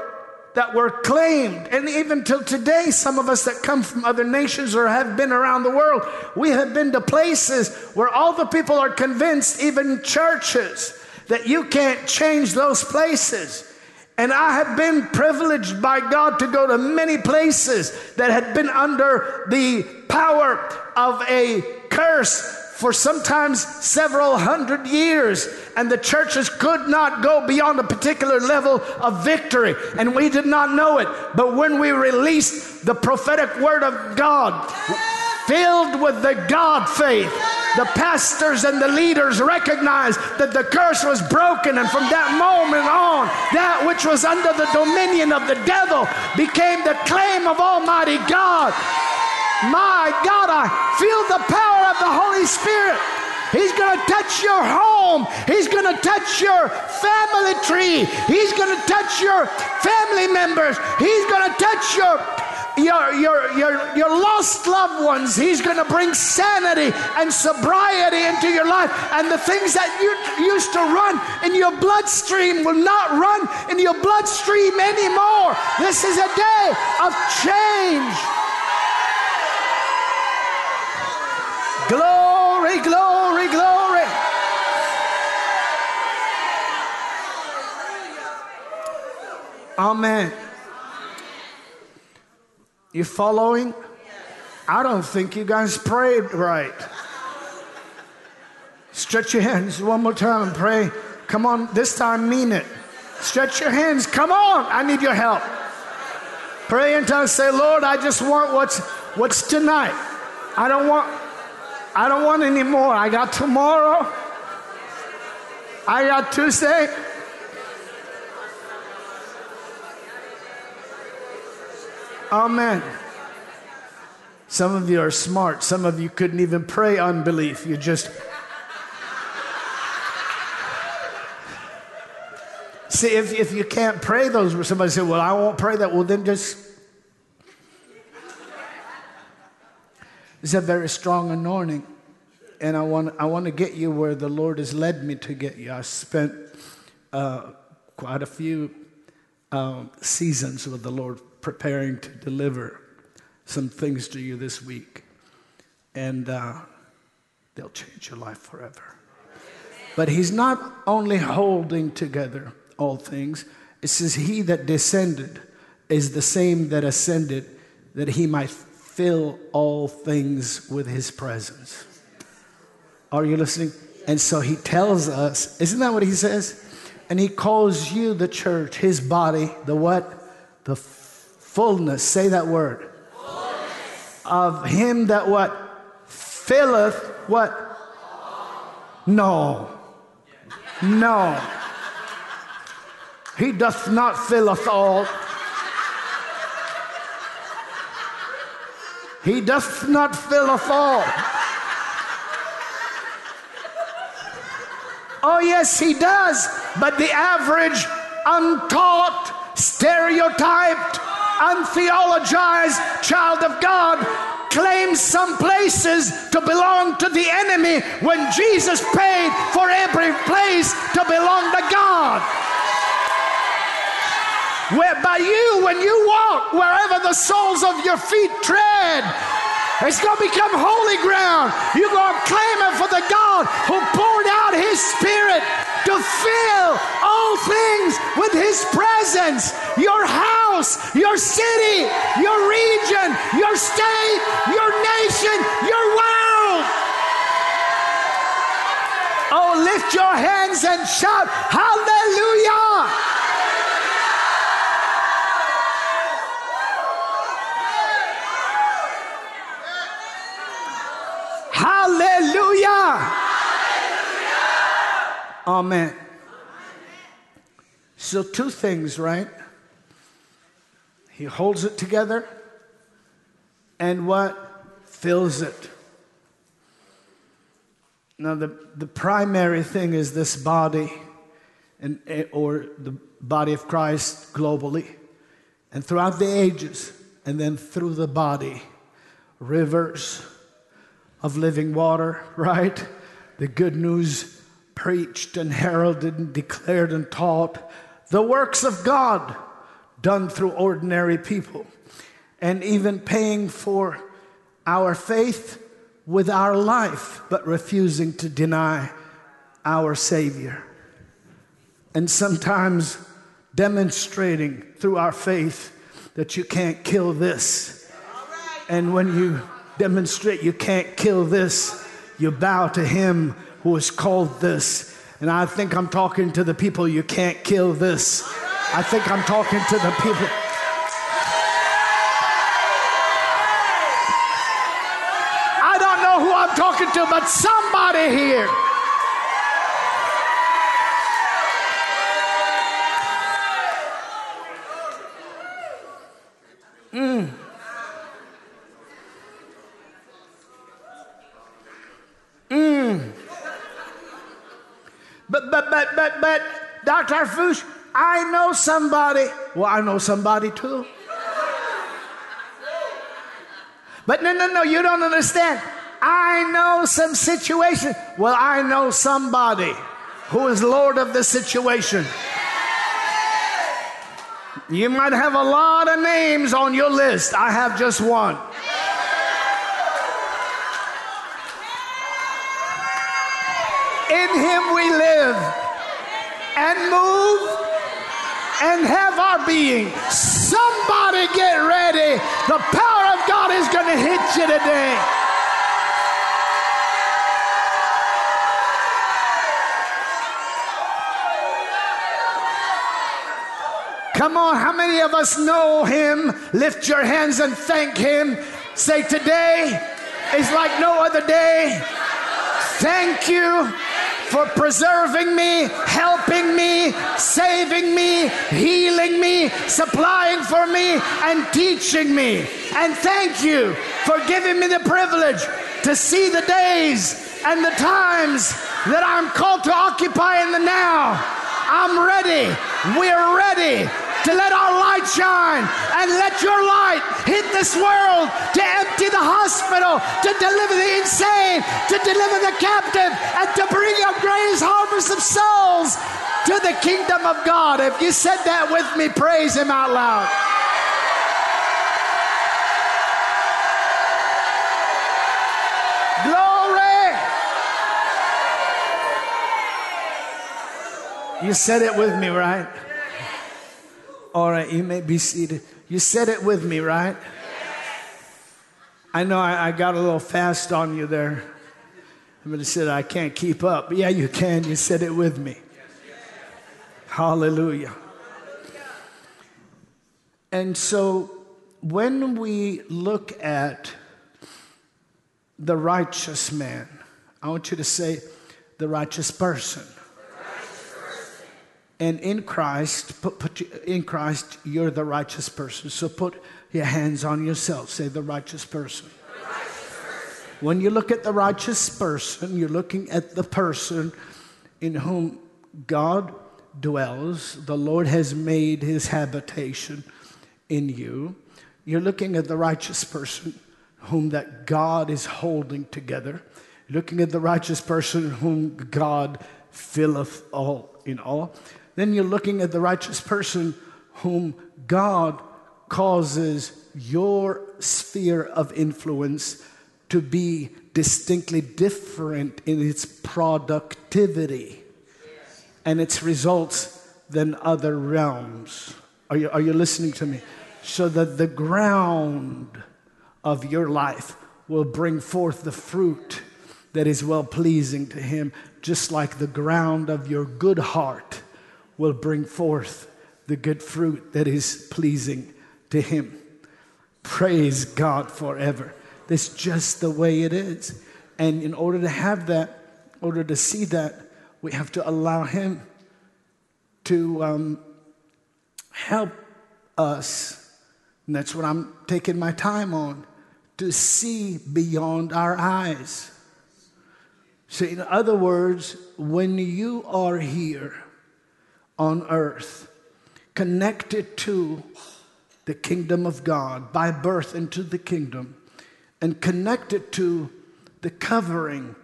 B: that were claimed. And even till today, some of us that come from other nations or have been around the world, we have been to places where all the people are convinced, even churches, that you can't change those places. And I have been privileged by God to go to many places that had been under the power of a curse for sometimes several hundred years, and the churches could not go beyond a particular level of victory, and we did not know it. But when we released the prophetic word of God, filled with the God faith, the pastors and the leaders recognized that the curse was broken, and from that moment on, that which was under the dominion of the devil became the claim of Almighty God. My God, I feel the power of the Holy Spirit. He's going to touch your home. He's going to touch your family tree. He's going to touch your family members. He's going to touch your your, your, your, your lost loved ones. He's going to bring sanity and sobriety into your life. And the things that you used to run in your bloodstream will not run in your bloodstream anymore. This is a day of change. Glory, glory. Amen. You following? I don't think you guys prayed right. Stretch your hands one more time and pray. Come on, this time mean it. Stretch your hands. Come on, I need your help. Pray in tongues. Say, Lord, I just want what's what's tonight. I don't want I don't want any more. I got tomorrow. I got Tuesday. Amen. Some of you are smart. Some of you couldn't even pray unbelief. You just. See, if, if you can't pray those, somebody said, Well, I won't pray that, well, then just. It's a very strong anointing. And I want, I want to get you where the Lord has led me to get you. I spent uh, quite a few um, seasons with the Lord preparing to deliver some things to you this week, and uh, they'll change your life forever. But he's not only holding together all things, it says, He that descended is the same that ascended, that he might fill all things with his presence. Are you listening? And so he tells us, isn't that what he says? And he calls you, the church, his body, the what? The fullness, say that word, fullness. of him that what? filleth what? No. No. He doth not filleth all. He doth not fill a all. Oh, yes, he does. But the average, untaught, stereotyped, untheologized child of God claims some places to belong to the enemy when Jesus paid for every place to belong to God. Where by you, when you walk, wherever the soles of your feet tread, it's going to become holy ground. You're going to claim it for the God who poured out his spirit to fill all things with his presence. Your house, your city, your region, your state, your nation, your world. Oh, lift your hands and shout, Hallelujah! Hallelujah. Amen. So, two things, right? He holds it together, and what fills it. Now, the, the primary thing is this body, and, eh, or the body of Christ globally, and throughout the ages, and then through the body, rivers of living water, right? The good news preached and heralded and declared and taught. The works of God done through ordinary people. And even paying for our faith with our life, but refusing to deny our Savior. And sometimes demonstrating through our faith that you can't kill this. And when you demonstrate you can't kill this. You bow to him who has called this. And I think I'm talking to the people, you can't kill this. I think I'm talking to the people. I don't know who I'm talking to, but somebody here. Dr. Harfouche, I know somebody. Well, I know somebody too. But no, no, no, you don't understand. I know some situation. Well, I know somebody who is Lord of the situation. You might have a lot of names on your list. I have just one. In him we live and move and have our being. Somebody get ready. The power of God is going to hit you today. Come on, how many of us know him? Lift your hands and thank him. Say, Today is like no other day. Thank you for preserving me, helping me, saving me, healing me, supplying for me, and teaching me. And thank you for giving me the privilege to see the days and the times that I'm called to occupy in the now. I'm ready. We're ready to let our light shine and let your light hit this world to empty the hospital, to deliver the insane, to deliver the captive, and to bring a greatest harvest of souls to the kingdom of God. If you said that with me, praise Him out loud. Glory! You said it with me, right? All right, you may be seated. You said it with me, right? I know I, I got a little fast on you there. I'm going to say I can't keep up. Yeah, you can. You said it with me. Hallelujah. And so when we look at the righteous man. I want you to say the righteous person. And in Christ, put, put in Christ, you're the righteous person. So put your hands on yourself. Say the righteous person. When you look at the righteous person, you're looking at the person in whom God dwells. The Lord has made his habitation in you. You're looking at the righteous person whom that God is holding together. Looking at the righteous person whom God filleth all in all. Then you're looking at the righteous person whom God causes your sphere of influence to be distinctly different in its productivity and its results than other realms. Are you, are you listening to me? So that the ground of your life will bring forth the fruit that is well pleasing to Him, just like the ground of your good heart will bring forth the good fruit that is pleasing to Him. Praise God forever. That's just the way it is. And in order to have that, in order to see that, we have to allow Him to um, help us. And that's what I'm taking my time on to see beyond our eyes. So, in other words, when you are here on earth, connected to the kingdom of God by birth into the kingdom, and connected to the covering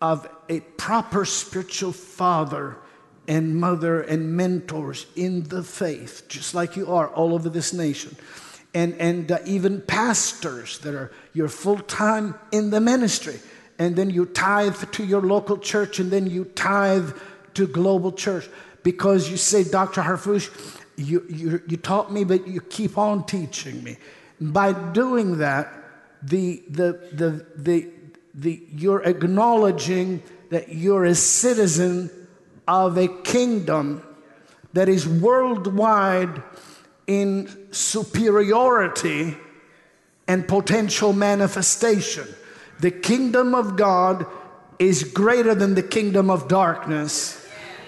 B: of a proper spiritual father and mother and mentors in the faith, just like you are all over this nation. And, and uh, even pastors that are you're full time in the ministry. And then you tithe to your local church, and then you tithe to global church because you say, Dr. Harfouche, you, you, you taught me, but you keep on teaching me. By doing that, the, the, the, the, the, you're acknowledging that you're a citizen of a kingdom that is worldwide in superiority and potential manifestation. The kingdom of God is greater than the kingdom of darkness.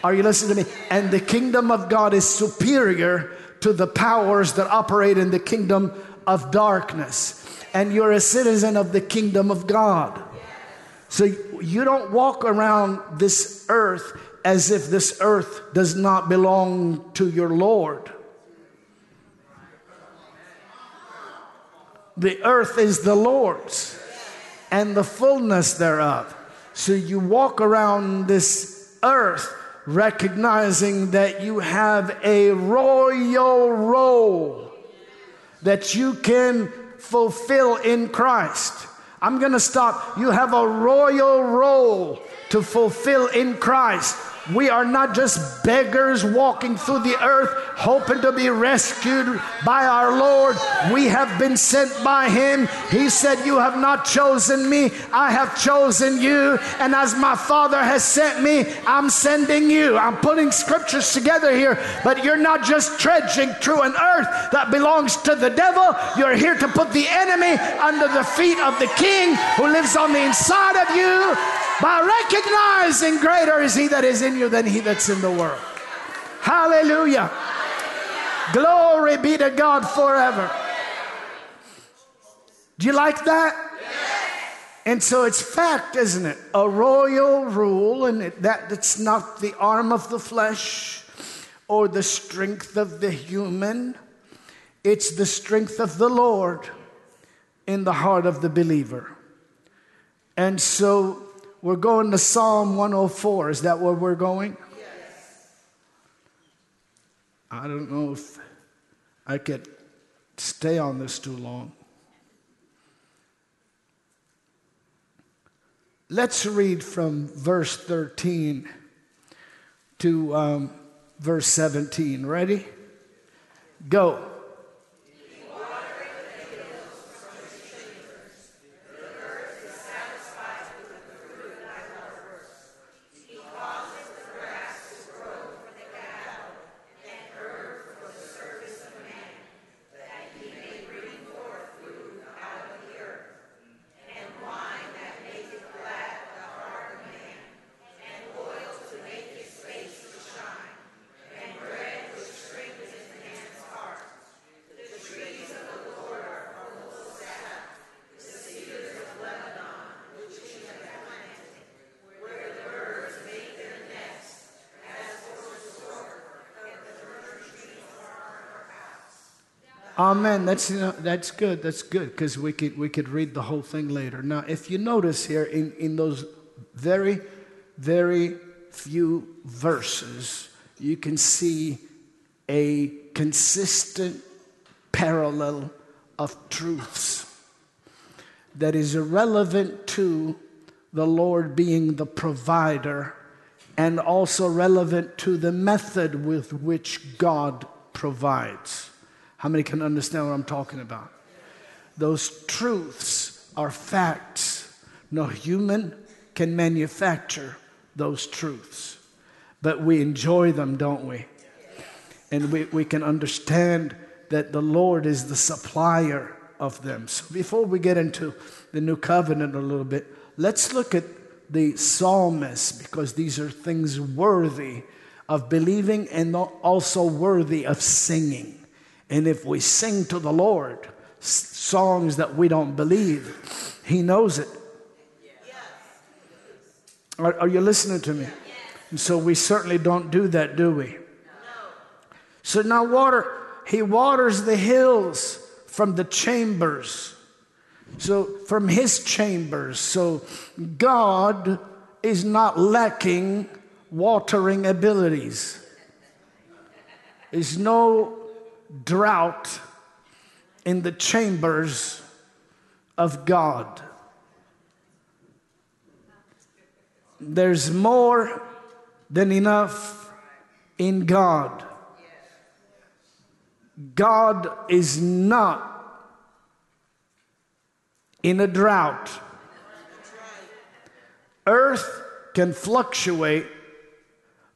B: Are you listening to me? And the kingdom of God is superior to the powers that operate in the kingdom of darkness. And you're a citizen of the kingdom of God. So you don't walk around this earth as if this earth does not belong to your Lord. The earth is the Lord's and the fullness thereof. So you walk around this earth recognizing that you have a royal role that you can fulfill in Christ. I'm going to stop. You have a royal role to fulfill in Christ. We are not just beggars walking through the earth hoping to be rescued by our Lord. We have been sent by Him. He said, You have not chosen me, I have chosen you. And as my Father has sent me, I'm sending you. I'm putting scriptures together here, but you're not just trudging through an earth that belongs to the devil. You're here to put the enemy under the feet of the King who lives on the inside of you by recognizing greater is he that is in you than he that's in the world. Hallelujah. Glory be to God forever. Do you like that? And so it's fact, isn't it? A royal rule, and it, that it's not the arm of the flesh or the strength of the human. It's the strength of the Lord in the heart of the believer. And so we're going to Psalm 104. Is that where we're going? Yes. I don't know if I could stay on this too long. Let's read from verse 13 to um, verse 17. Ready? Go. Amen. That's you know, that's good. That's good because we could we could read the whole thing later. Now, if you notice here in in those very very few verses, you can see a consistent parallel of truths that is irrelevant to the Lord being the provider and also relevant to the method with which God provides. How many can understand what I'm talking about? Those truths are facts. No human can manufacture those truths, but we enjoy them, don't we? And we, we can understand that the Lord is the supplier of them. So before we get into the new covenant a little bit, let's look at the psalmist because these are things worthy of believing and also worthy of singing. And if we sing to the Lord songs that we don't believe, He knows it. Are, are you listening to me? And so we certainly don't do that, do we? So now, water, He waters the hills from the chambers. So, from His chambers. So, God is not lacking watering abilities. There's no drought in the chambers of God. There's more than enough in God. God is not in a drought. Earth can fluctuate,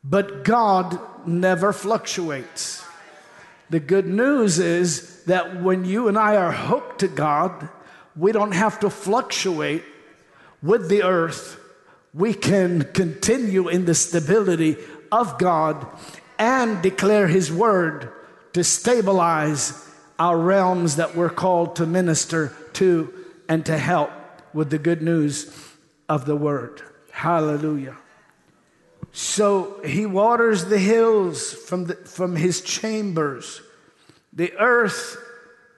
B: but God never fluctuates. The good news is that when you and I are hooked to God, we don't have to fluctuate with the earth. We can continue in the stability of God and declare His word to stabilize our realms that we're called to minister to and to help with the good news of the word. Hallelujah. So he waters the hills from, the, from his chambers. The earth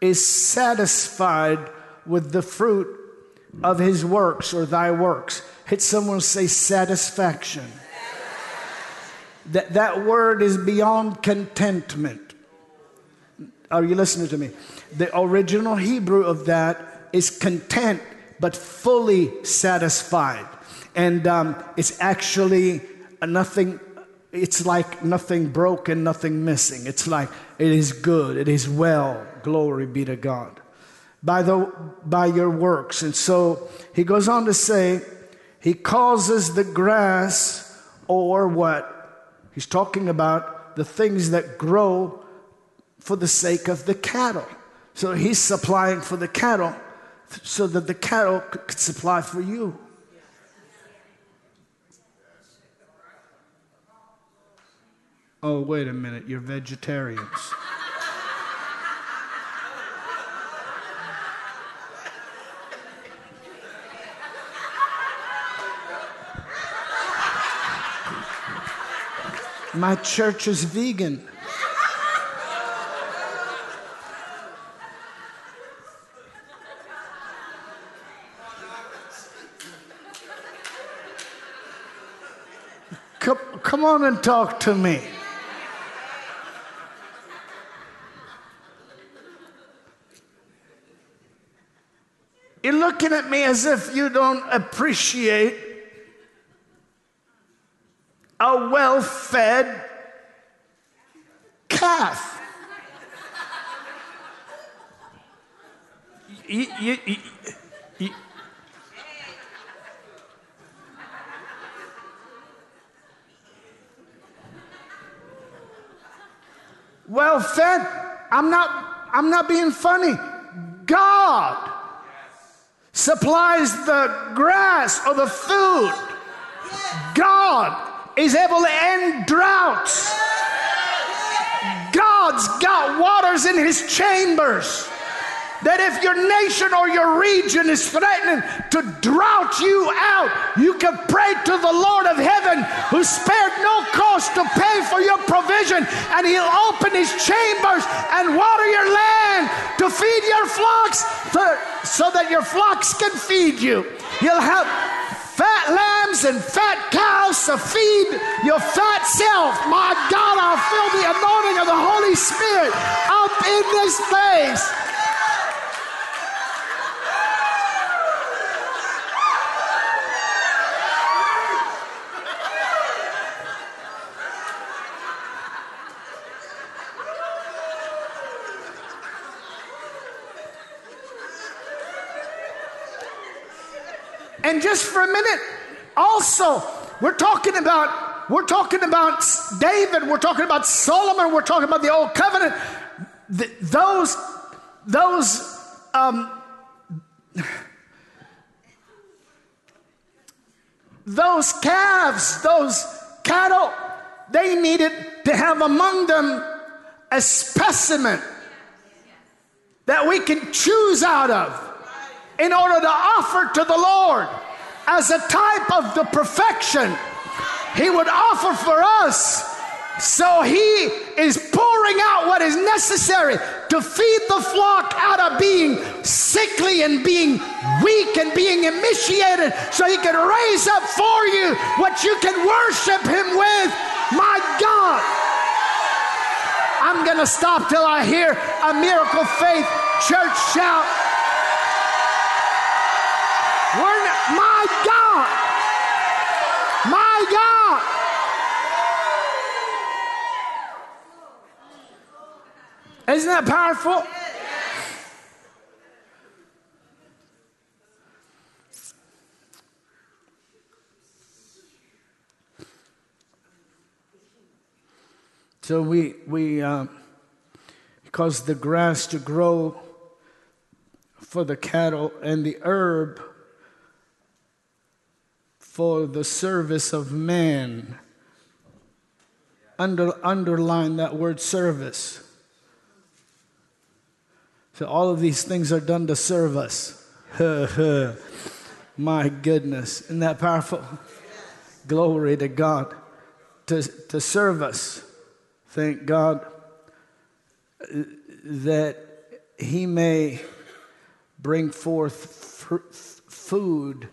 B: is satisfied with the fruit of his works or thy works. Hit someone say satisfaction. That, that word is beyond contentment. Are you listening to me? The original Hebrew of that is content, but fully satisfied. And um, it's actually nothing, it's like nothing broken, nothing missing. It's like it is good, it is well. Glory be to God. By, the, by your works. And so he goes on to say, he causes the grass or what? He's talking about the things that grow for the sake of the cattle. So he's supplying for the cattle so that the cattle could supply for you. Oh, wait a minute, you're vegetarians. My church is vegan. Come, come on and talk to me. You're looking at me as if you don't appreciate a well fed calf. Well fed. I'm not, I'm not being funny. God supplies the grass or the food. God is able to end droughts. God's got waters in his chambers. That if your nation or your region is threatening to drought you out, you can pray to the Lord of heaven who spared no cost to pay for your provision, and He'll open His chambers and water your land to feed your flocks to, so that your flocks can feed you. He'll have fat lambs and fat cows to feed your fat self. My God, I feel the anointing of the Holy Spirit up in this place. And just for a minute, also, we're talking about we're talking about David, we're talking about Solomon, we're talking about the old covenant. Those those um, those calves, those cattle, they needed to have among them a specimen that we can choose out of in order to offer to the Lord as a type of the perfection He would offer for us. So He is pouring out what is necessary to feed the flock out of being sickly and being weak and being emaciated so He can raise up for you what you can worship Him with. My God. I'm going to stop till I hear a miracle faith church shout. God. Isn't that powerful? So we we uh, cause the grass to grow for the cattle and the herb for the service of man. Under, underline that word service. So, all of these things are done to serve us. My goodness. Isn't that powerful? Glory to God. To, to serve us. Thank God that He may bring forth food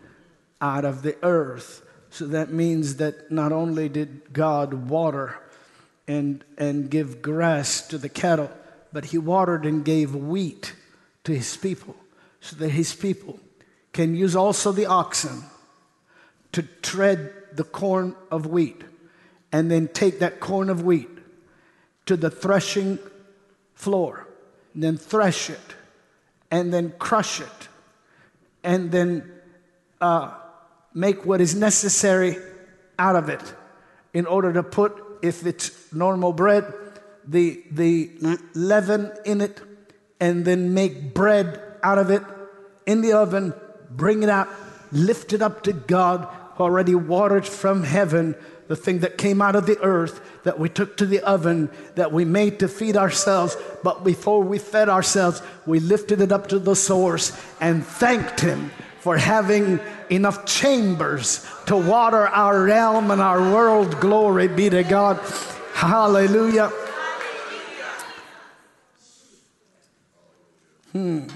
B: out of the earth. So that means that not only did God water and, and give grass to the cattle, but He watered and gave wheat to His people so that His people can use also the oxen to tread the corn of wheat and then take that corn of wheat to the threshing floor, and then thresh it, and then crush it, and then uh, make what is necessary out of it in order to put, if it's normal bread, the, the leaven in it, and then make bread out of it in the oven, bring it out, lift it up to God, who already watered from heaven, the thing that came out of the earth that we took to the oven, that we made to feed ourselves. But before we fed ourselves, we lifted it up to the source and thanked Him for having enough chambers to water our realm and our world. Glory be to God. Hallelujah. Hmm.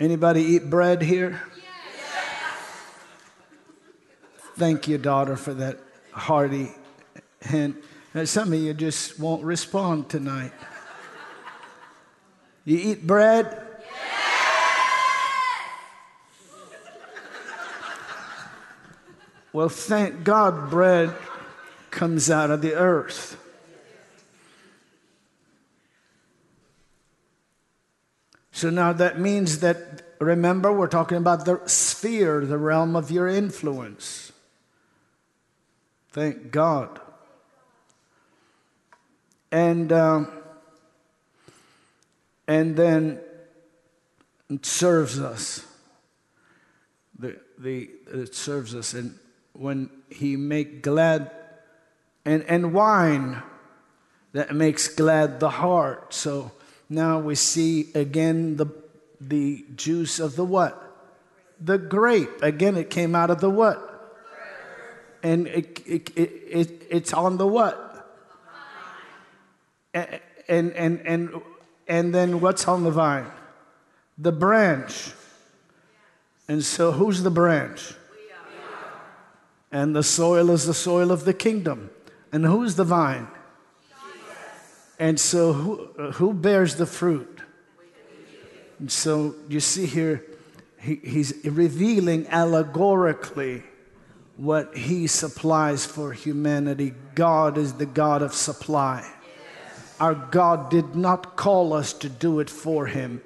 B: Anybody eat bread here? Thank you, daughter, for that hearty hint. Now, some of you just won't respond tonight. You eat bread? Well, thank God bread comes out of the earth. So now that means that, remember, we're talking about the sphere, the realm of your influence. Thank God. And, um, and then it serves us. The, the, it serves us. And when he make glad and, and wine that makes glad the heart. So Now we see again the, the juice of the what? The grape. Again, it came out of the what? And it, it, it, it it's on the what? And, and, and, and then what's on the vine? The branch. And so who's the branch? And the soil is the soil of the kingdom. And who's the vine? And so who, uh, who bears the fruit? And so you see here, he, he's revealing allegorically what he supplies for humanity. God is the God of supply. Our God did not call us to do it for him,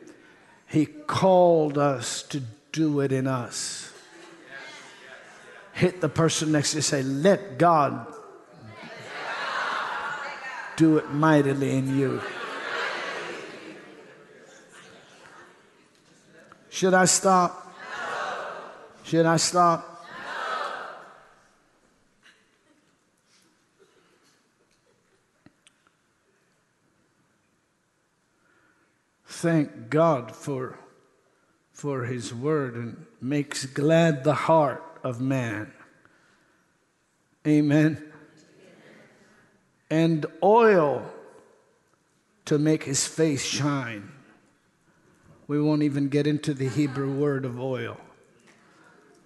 B: He called us to do it in us. Hit the person next to you say, Let God do it mightily in you. Should I stop? Should I stop? Thank God for, for His word and makes glad the heart of man. Amen and oil to make his face shine. We won't even get into the Hebrew word of oil.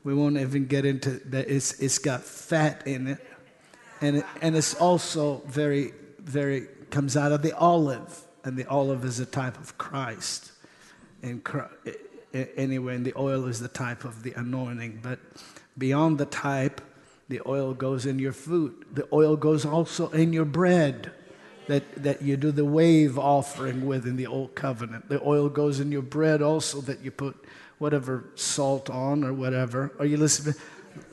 B: We won't even get into that. It's, it's got fat in it. And, it, and it's also very, very, comes out of the olive. And the olive is a type of Christ. And anyway, and the oil is the type of the anointing. But beyond the type, the oil goes in your food. The oil goes also in your bread that, that you do the wave offering with in the old covenant. The oil goes in your bread also that you put whatever salt on or whatever. Are you listening?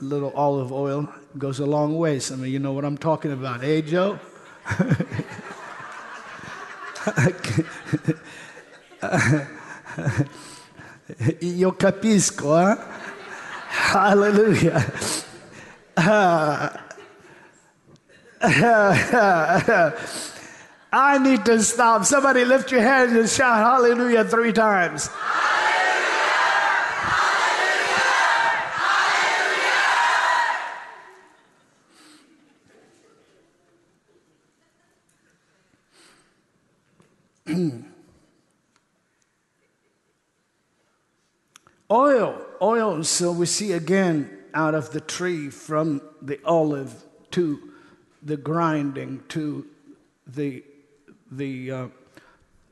B: Little olive oil goes a long way. Some of you know what I'm talking about. Hey, Joe? Io capisco, ¿ah? huh? Hallelujah. I need to stop. Somebody lift your hands and shout hallelujah three times. oil, oil. So we see again out of the tree from the olive to the grinding to the, the uh,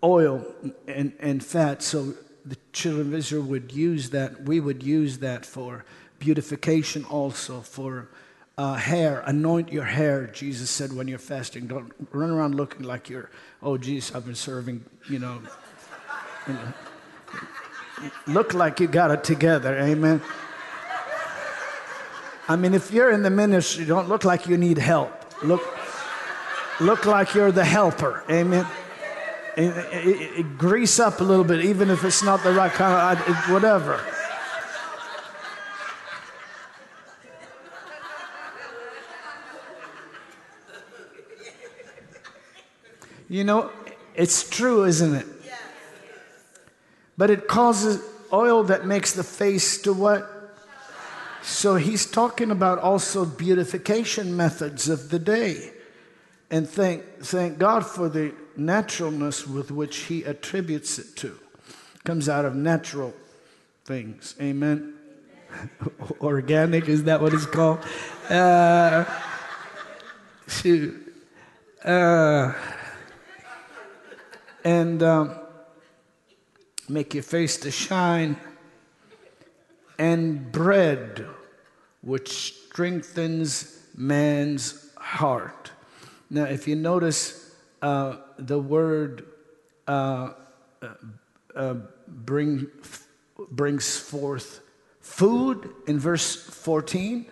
B: oil and, and fat. So the children of Israel would use that. We would use that for beautification also, for uh, hair. Anoint your hair, Jesus said, when you're fasting. Don't run around looking like you're, oh, Jesus, I've been serving, you know. You know. Look like you got it together. Amen. I mean, if you're in the ministry, don't look like you need help. Look, look like you're the helper. Amen. And, it, it, grease up a little bit, even if it's not the right kind of, whatever. You know, it's true, isn't it? But it causes oil that makes the face to what? So he's talking about also beautification methods of the day. And thank, thank God for the naturalness with which he attributes it to. Comes out of natural things. Amen. Organic, is that what it's called? Uh, shoot. Uh, and um, make your face to shine and bread, which strengthens man's heart. Now, if you notice uh, the word uh, uh, uh bring, brings forth food in verse 14,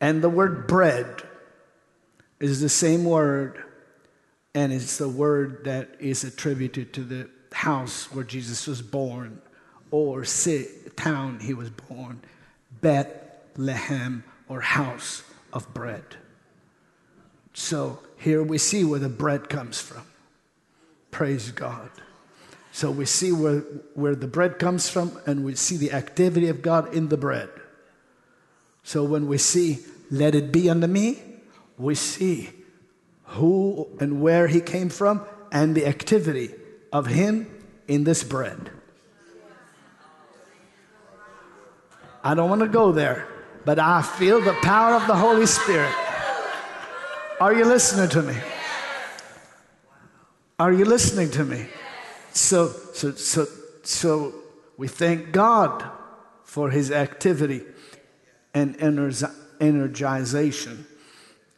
B: and the word bread is the same word, and it's the word that is attributed to the house where Jesus was born or town he was born, Bethlehem or house of bread. So here we see where the bread comes from. Praise God. So we see where, where the bread comes from, and we see the activity of God in the bread. So when we see, let it be unto me, we see who and where he came from and the activity of him in this bread. I don't want to go there, but I feel the power of the Holy Spirit. Are you listening to me? Are you listening to me? So, so, so, so we thank God for his activity and energization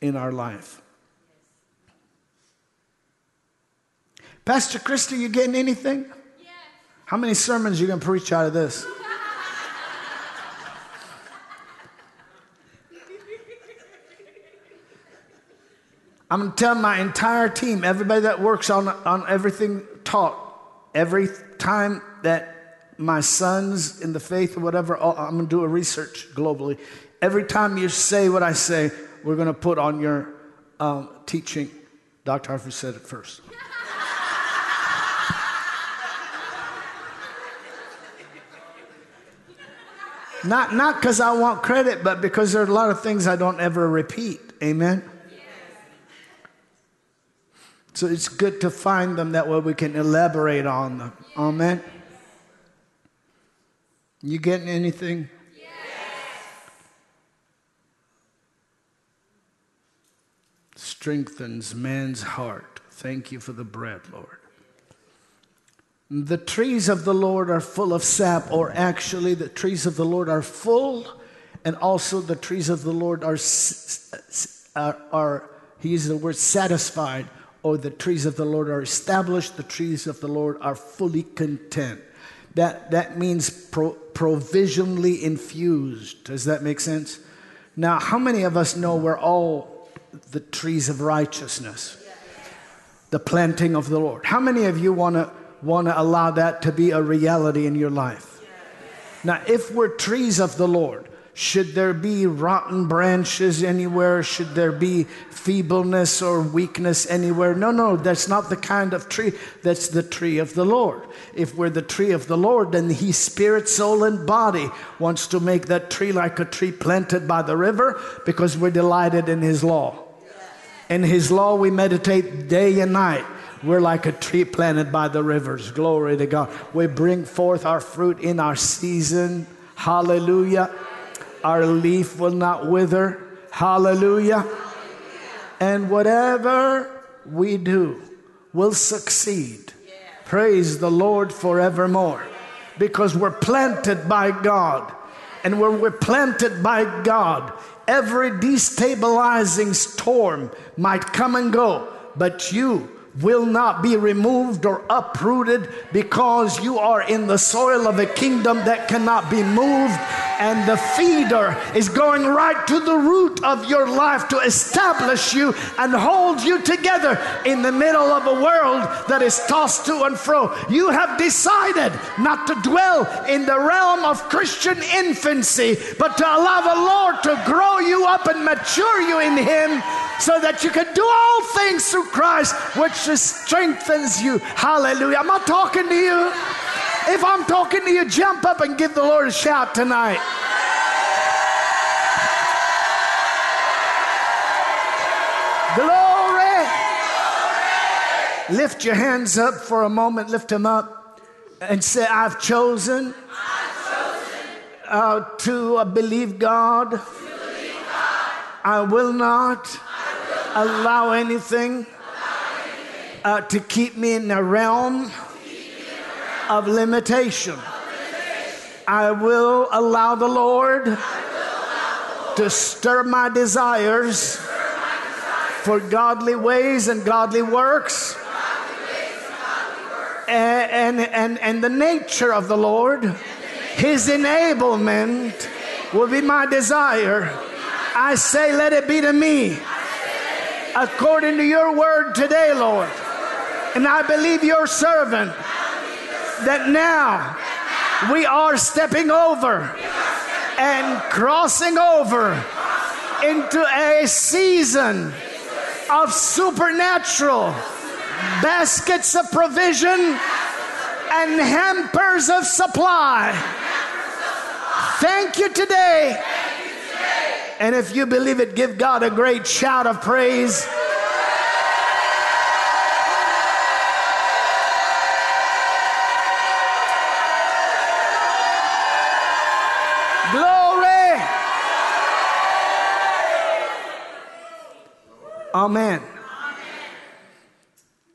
B: in our life. Pastor Christy, you getting anything? Yes. How many sermons are you going to preach out of this? I'm going to tell my entire team, everybody that works on, on everything taught, every time that my sons in the faith or whatever, oh, I'm going to do a research globally. Every time you say what I say, we're going to put on your um, teaching. Dr. Harfouche said it first. not not because I want credit, but because there are a lot of things I don't ever repeat. Amen. So it's good to find them that way we can elaborate on them. Amen. You getting anything? Yes. Strengthens man's heart. Thank you for the bread, Lord. The trees of the Lord are full of sap, or actually, the trees of the Lord are full, and also the trees of the Lord are, are, are he uses the word satisfied or the trees of the Lord are established, the trees of the Lord are fully content. That, that means pro, provisionally infused. Does that make sense? Now, how many of us know we're all the trees of righteousness? The planting of the Lord. How many of you want to want to allow that to be a reality in your life? Now, if we're trees of the Lord, should there be rotten branches anywhere? Should there be feebleness or weakness anywhere? No, no, that's not the kind of tree. That's the tree of the Lord. If we're the tree of the Lord, then He, spirit, soul, and body, wants to make that tree like a tree planted by the river because we're delighted in His law. In His law, we meditate day and night. We're like a tree planted by the rivers. Glory to God. We bring forth our fruit in our season. Hallelujah. Our leaf will not wither. Hallelujah. And whatever we do will succeed. Praise the Lord forevermore. Because we're planted by God. And when we're planted by God, every destabilizing storm might come and go, but you will not be removed or uprooted because you are in the soil of a kingdom that cannot be moved. And the feeder is going right to the root of your life to establish you and hold you together in the middle of a world that is tossed to and fro. You have decided not to dwell in the realm of Christian infancy, but to allow the Lord to grow you up and mature you in Him so that you can do all things through Christ, which strengthens you. Hallelujah. I'm not talking to you. If I'm talking to you, jump up and give the Lord a shout tonight. Glory. Lift your hands up for a moment. Lift them up and say, I've chosen, uh, to uh, believe God. I will not allow anything uh, to keep me in the realm of limitation. I will allow the Lord to stir my desires for godly ways and godly works. And, and, and the nature of the Lord, His enablement will be my desire. I say, let it be to me according to your word today, Lord. And I believe your servant that now we are stepping over and crossing over into a season of supernatural baskets of provision, and hampers of supply. Thank you today. And if you believe it, give God a great shout of praise. Glory. Amen.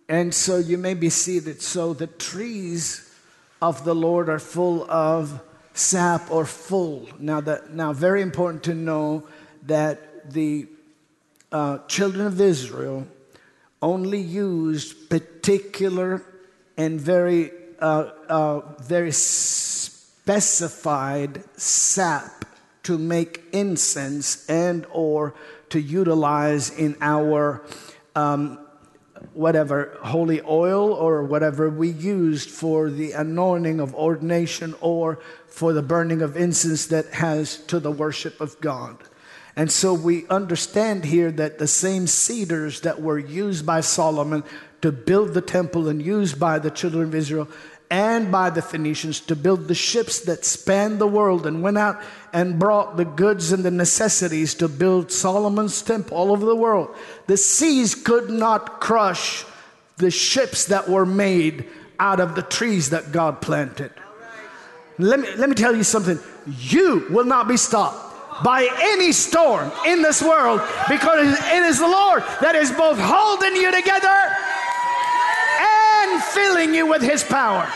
B: And so you may be seated. So the trees of the Lord are full of sap or full. Now, that, now very important to know that the uh, children of Israel only used particular and very, uh, uh, very specified sap to make incense and or to utilize in our um, whatever holy oil or whatever we used for the anointing of ordination or for the burning of incense that has to the worship of God. And so we understand here that the same cedars that were used by Solomon to build the temple and used by the children of Israel and by the Phoenicians to build the ships that spanned the world and went out and brought the goods and the necessities to build Solomon's temple all over the world. The seas could not crush the ships that were made out of the trees that God planted. Let me, let me tell you something. You will not be stopped by any storm in this world because it is the Lord that is both holding you together filling you with His power.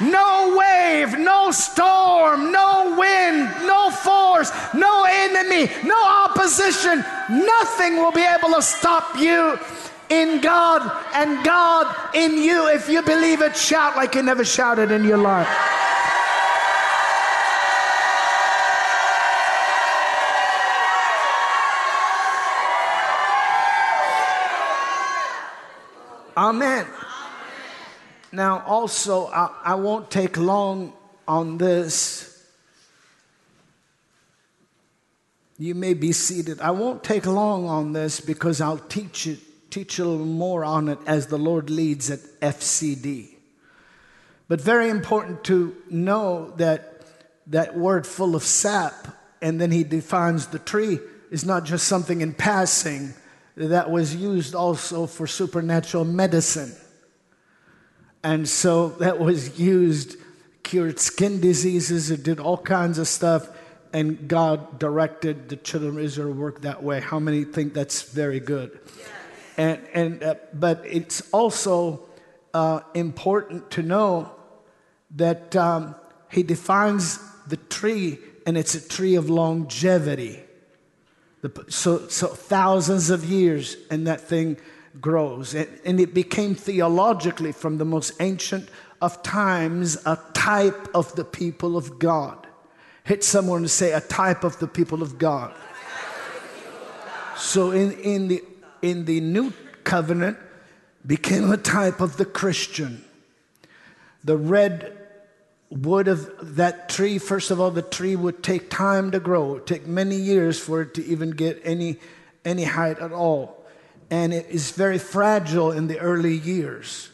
B: No wave, no storm, no wind, no force, no enemy, no opposition. Nothing will be able to stop you in God and God in you. If you believe it, shout like you never shouted in your life. Amen. Now, also, I, I won't take long on this. You may be seated. I won't take long on this because I'll teach it, teach a little more on it as the Lord leads at FCD. But very important to know that that word full of sap, and then he defines the tree, is not just something in passing, that was used also for supernatural medicine. And so that was used, cured skin diseases, it did all kinds of stuff, and God directed the children of Israel to work that way. How many think that's very good? Yes. And, and, uh, but it's also uh, important to know that um, he defines the tree, and it's a tree of longevity. The, so, so thousands of years, and that thing grows. And it became theologically, from the most ancient of times, a type of the people of God. Hit someone and say, a type of the people of God. So in, in, the, in the new covenant, became a type of the Christian. The red wood of that tree, first of all, the tree would take time to grow, it would take many years for it to even get any, any height at all and it is very fragile in the early years.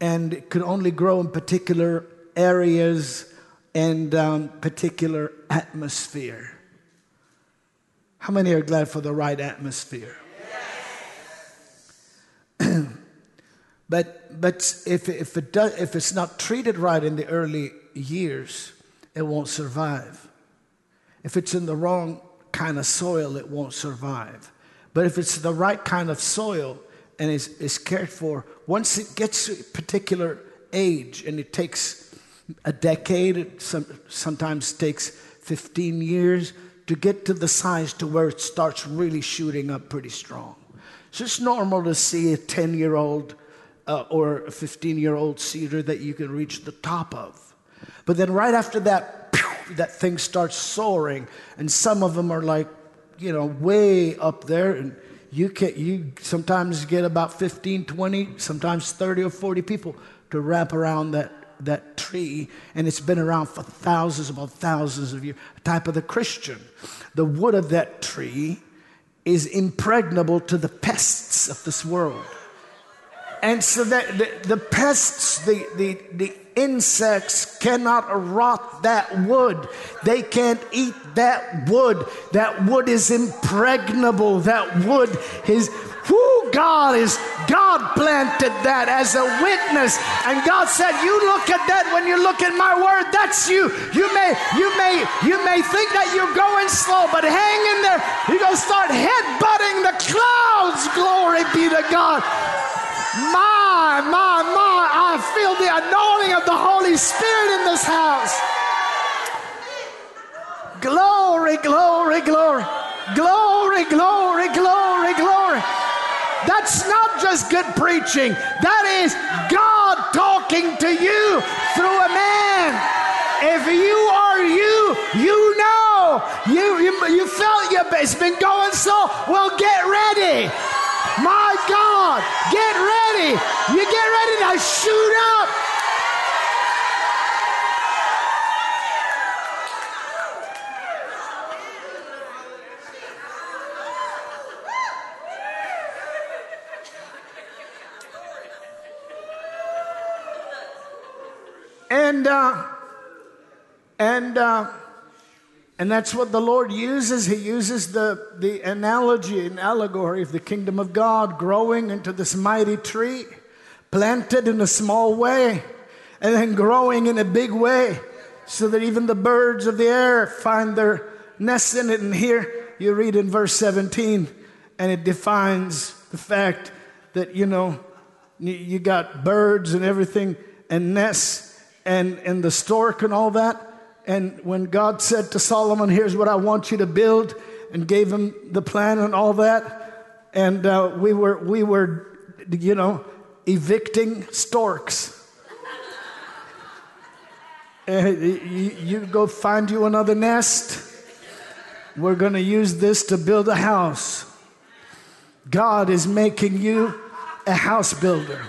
B: And it could only grow in particular areas and um, particular atmosphere. How many are glad for the right atmosphere? Yes. but but if, if, it does, if it's not treated right in the early years, it won't survive. If it's in the wrong kind of soil, it won't survive. But if it's the right kind of soil and is, is cared for, once it gets to a particular age, and it takes a decade, it some, sometimes takes 15 years to get to the size to where it starts really shooting up pretty strong. So it's normal to see a 10 year old uh, or a 15 year old cedar that you can reach the top of. But then right after that, that thing starts soaring, and some of them are like you know, way up there. And you can you sometimes get about 15, 20, sometimes 30 or 40 people to wrap around that that tree, and it's been around for thousands upon thousands of years. Type of the Christian. The wood of that tree is impregnable to the pests of this world. And so that the, the pests, the, the, the insects cannot rot that wood. They can't eat that wood. That wood is impregnable. That wood is who God is, God planted that as a witness. And God said, You look at that when you look at my word, that's you. You may, you may, you may think that you're going slow, but hang in there. You're gonna start headbutting the clouds. Glory be to God. My, my, my, I feel the anointing of the Holy Spirit in this house. Glory, glory, glory. Glory, glory, glory, glory. That's not just good preaching. That is God talking to you through a man. If you are you, you know. You, you, you felt you, it's been going so. Well, get ready. My God, get ready. You get ready to shoot up. And uh, and uh, and that's what the Lord uses. He uses the the analogy and allegory of the kingdom of God growing into this mighty tree, planted in a small way, and then growing in a big way, so that even the birds of the air find their nests in it. And here you read in verse 17, and it defines the fact that you know you got birds and everything and nests and, and the stork and all that. And when God said to Solomon, Here's what I want you to build, and gave him the plan and all that, and uh, we, were, we were, you know, evicting storks. and you, you go find you another nest. We're going to use this to build a house. God is making you a house builder.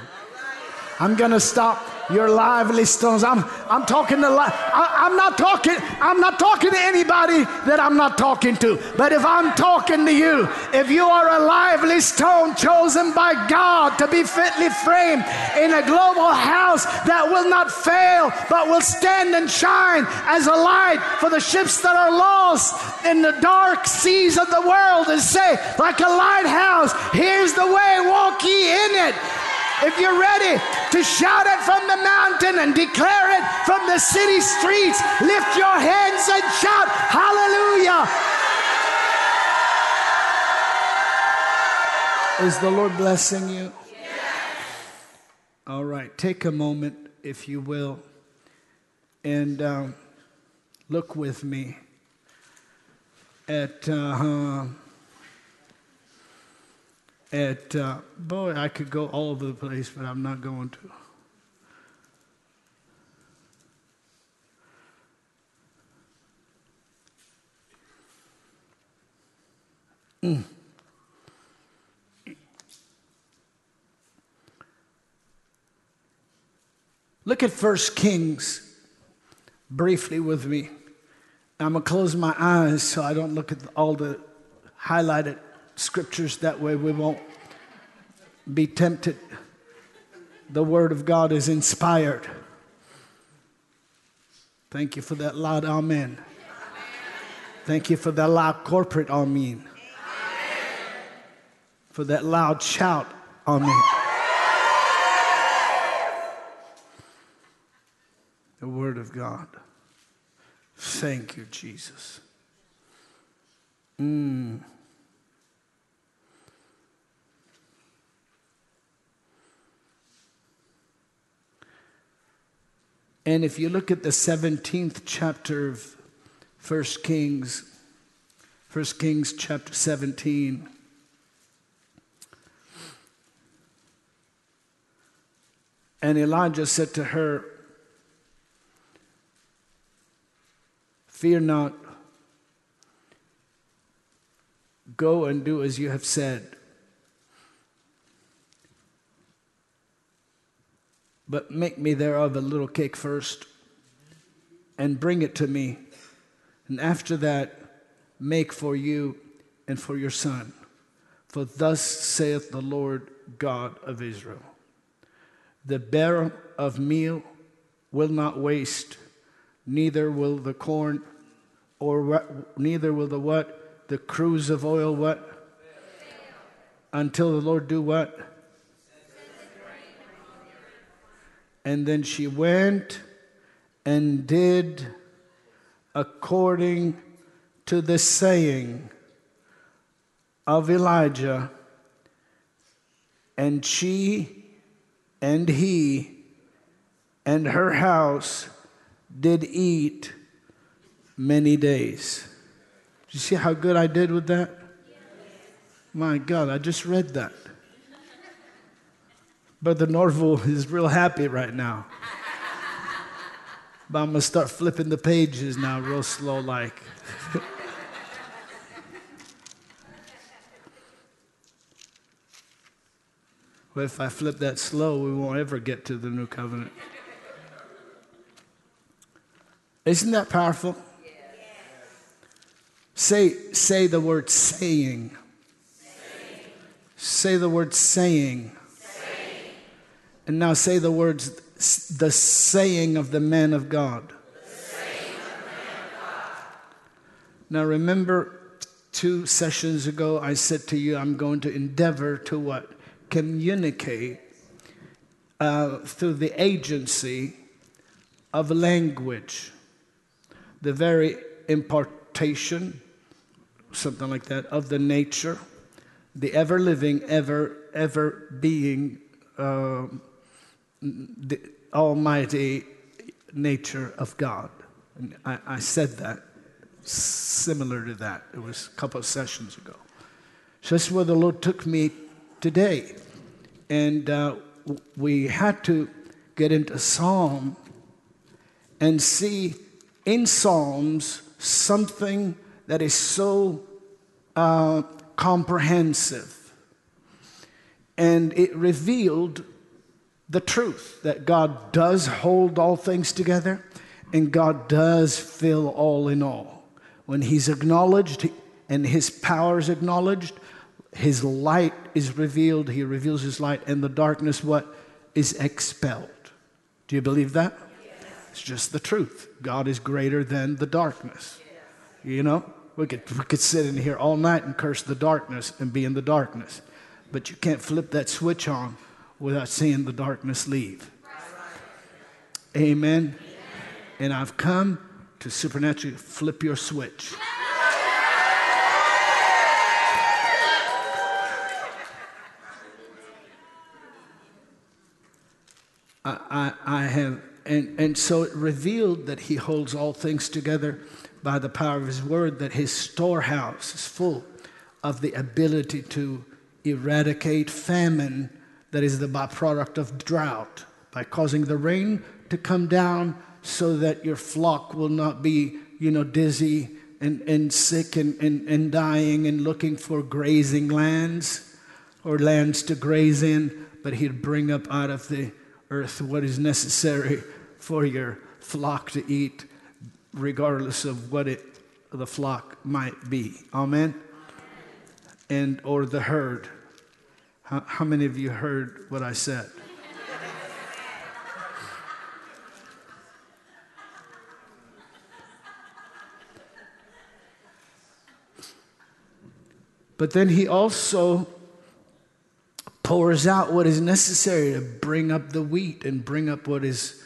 B: I'm going to stop your lively stones. I'm, I'm talking to, li- I, I'm not talking, I'm not talking to anybody that I'm not talking to. But if I'm talking to you, if you are a lively stone chosen by God to be fitly framed in a global house that will not fail, but will stand and shine as a light for the ships that are lost in the dark seas of the world and say, like a lighthouse, here's the way, walk ye in it. If you're ready to shout it from the mountain and declare it from the city streets, lift your hands and shout, Hallelujah! Is the Lord blessing you? All right, take a moment, if you will, and um, look with me at. Uh, at, uh, boy, I could go all over the place, but I'm not going to. Mm. Look at First Kings briefly with me. I'm going to close my eyes so I don't look at all the highlighted scriptures that way we won't be tempted. The Word of God is inspired. Thank you for that loud amen. Thank you for that loud corporate amen. For that loud shout amen. The Word of God. Thank you, Jesus. Mm. And if you look at the 17th chapter of 1 Kings, 1 Kings chapter 17, and Elijah said to her, Fear not, go and do as you have said. But make me thereof a little cake first and bring it to me. And after that, make for you and for your son. For thus saith the Lord God of Israel The barrel of meal will not waste, neither will the corn, or what, neither will the what? The cruse of oil what? Until the Lord do what? And then she went and did according to the saying of Elijah, and she and he and her house did eat many days. Do you see how good I did with that? My God, I just read that. Brother Norval is real happy right now. But I'm to start flipping the pages now, real slow like. but if I flip that slow, we won't ever get to the new covenant. Isn't that powerful? Say, say the word saying. saying. Say the word saying. And now say the words the saying of the man of God. Now remember, two sessions ago, I said to you, I'm going to endeavor to what? Communicate uh, through the agency of language, the very impartation, something like that, of the nature, the ever living, ever, ever being. Uh, the almighty nature of God. And I, I said that similar to that. It was a couple of sessions ago. So that's where the Lord took me today. And uh, we had to get into Psalm and see in Psalms something that is so uh, comprehensive. And it revealed the truth that God does hold all things together and God does fill all in all. When He's acknowledged and His power is acknowledged, His light is revealed, He reveals His light, and the darkness, what? Is expelled. Do you believe that? Yes. It's just the truth. God is greater than the darkness. Yes. You know, we could, we could sit in here all night and curse the darkness and be in the darkness, but you can't flip that switch on without seeing the darkness leave. Amen. And I've come to supernaturally flip your switch. I, I, have, and, and so it revealed that he holds all things together by the power of his word, that his storehouse is full of the ability to eradicate famine that is the byproduct of drought, by causing the rain to come down so that your flock will not be, you know, dizzy and, and sick and, and, and dying and looking for grazing lands or lands to graze in, but he'd bring up out of the earth what is necessary for your flock to eat, regardless of what it the flock might be. Amen. And or the herd. How, how many of you heard what I said? But then he also pours out what is necessary to bring up the wheat and bring up what is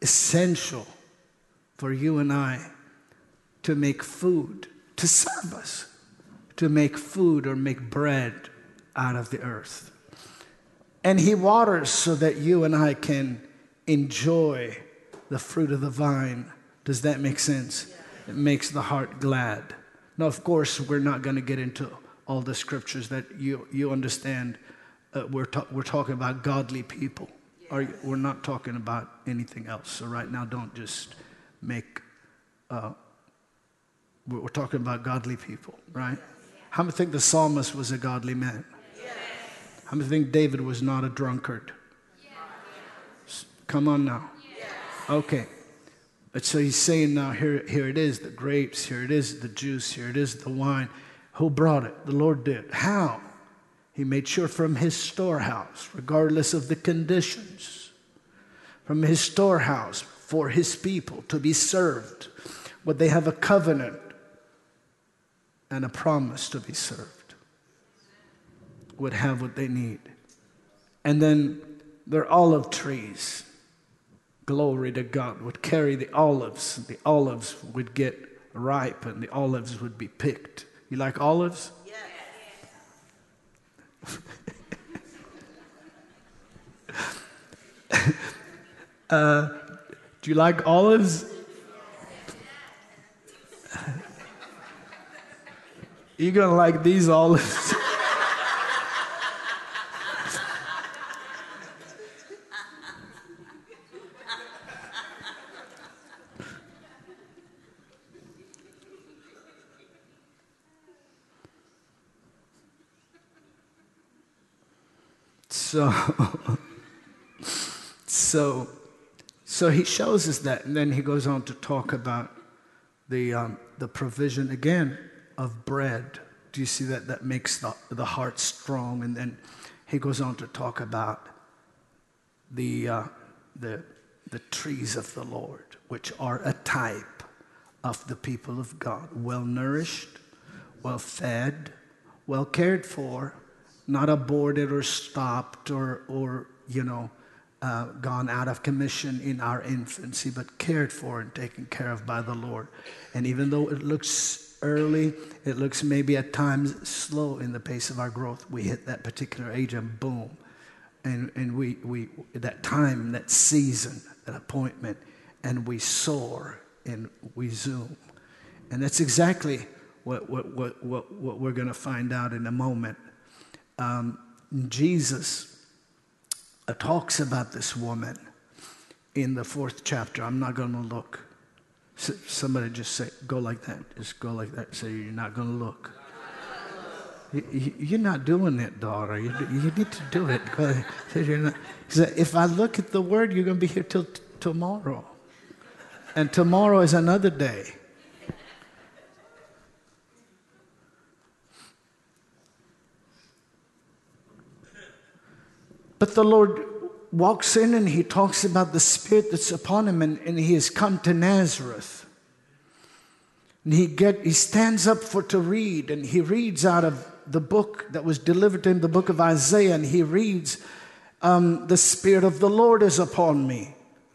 B: essential for you and I to make food, to serve us, to make food or make bread out of the earth. And He waters so that you and I can enjoy the fruit of the vine. Does that make sense? It makes the heart glad. Now, of course, we're not going to get into all the scriptures that you, you understand. Uh, we're, ta- we're talking about godly people. Or we're not talking about anything else. So, right now, don't just make, uh, we're talking about godly people, right? How many think the psalmist was a godly man? Many think David was not a drunkard? Yes. Come on now. Yes. Okay. But so he's saying now, here, here it is, the grapes, here it is, the juice, here it is, the wine. Who brought it? The Lord did. How? He made sure from his storehouse, regardless of the conditions, from his storehouse for his people to be served, would they have a covenant and a promise to be served, would have what they need. And then their olive trees, glory to God, would carry the olives. The olives would get ripe and the olives would be picked. You like olives? uh, do you like olives? You're gonna like these olives. So, so, so he shows us that, and then he goes on to talk about the, um, the provision again of bread. Do you see that? That makes the, the heart strong. And then he goes on to talk about the, uh, the, the trees of the Lord, which are a type of the people of God, well nourished, well fed, well cared for, not aborted or stopped or, or you know, uh, gone out of commission in our infancy, but cared for and taken care of by the Lord. And even though it looks early, it looks maybe at times slow in the pace of our growth, we hit that particular age and boom. And, and we, we, that time, that season, that appointment, and we soar and we zoom. And that's exactly what, what, what, what, what we're going to find out in a moment um, Jesus uh, talks about this woman in the fourth chapter. I'm not going to look. Somebody just say, go like that. Just go like that. Say, you're not going to look. You're not doing it, daughter. You, need to do it. If I look at the word, you're going to be here till t- tomorrow. And tomorrow is another day. But the Lord walks in and he talks about the spirit that's upon him, and, and he has come to Nazareth. And he, get, he stands up for to read, and he reads out of the book that was delivered to him, the book of Isaiah, and he reads, um, The Spirit of the Lord is upon me.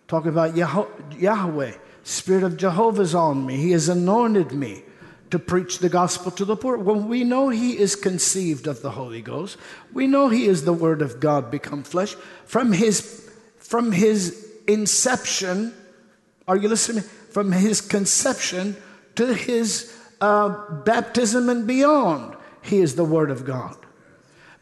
B: Talking about Yahweh, Spirit of Jehovah is on me. He has anointed me to preach the gospel to the poor. When we know he is conceived of the Holy Ghost, we know he is the Word of God become flesh. From his, from his inception, are you listening? From his conception to his uh, baptism and beyond, he is the Word of God.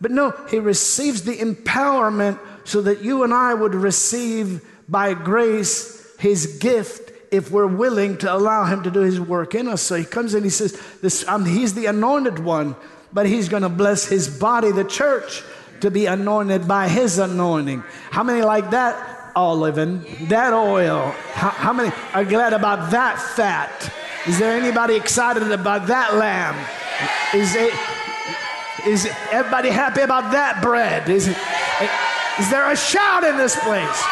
B: But no, he receives the empowerment so that you and I would receive by grace his gift if we're willing to allow him to do his work in us. So he comes in, he says, this, um, He's the anointed one, but he's going to bless his body, the church, to be anointed by his anointing. How many like that? Olive and that oil. How, how many are glad about that fat? Is there anybody excited about that lamb? Is it? Is everybody happy about that bread? Is, it, is there a shout in this place?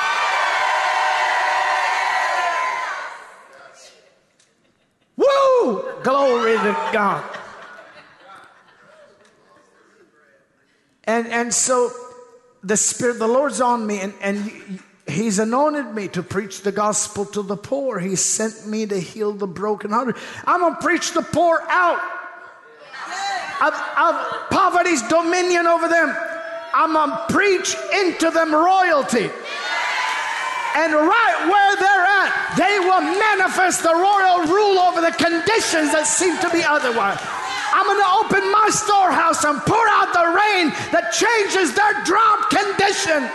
B: Woo! Glory to God. And, and so the Spirit of the Lord's on me, and, and He's anointed me to preach the gospel to the poor. He sent me to heal the brokenhearted. I'm going to preach the poor out of, of poverty's dominion over them. I'm going to preach into them royalty. And right where they're at, they will manifest the royal rule over the conditions that seem to be otherwise. I'm going to open my storehouse and pour out the rain that changes their drought condition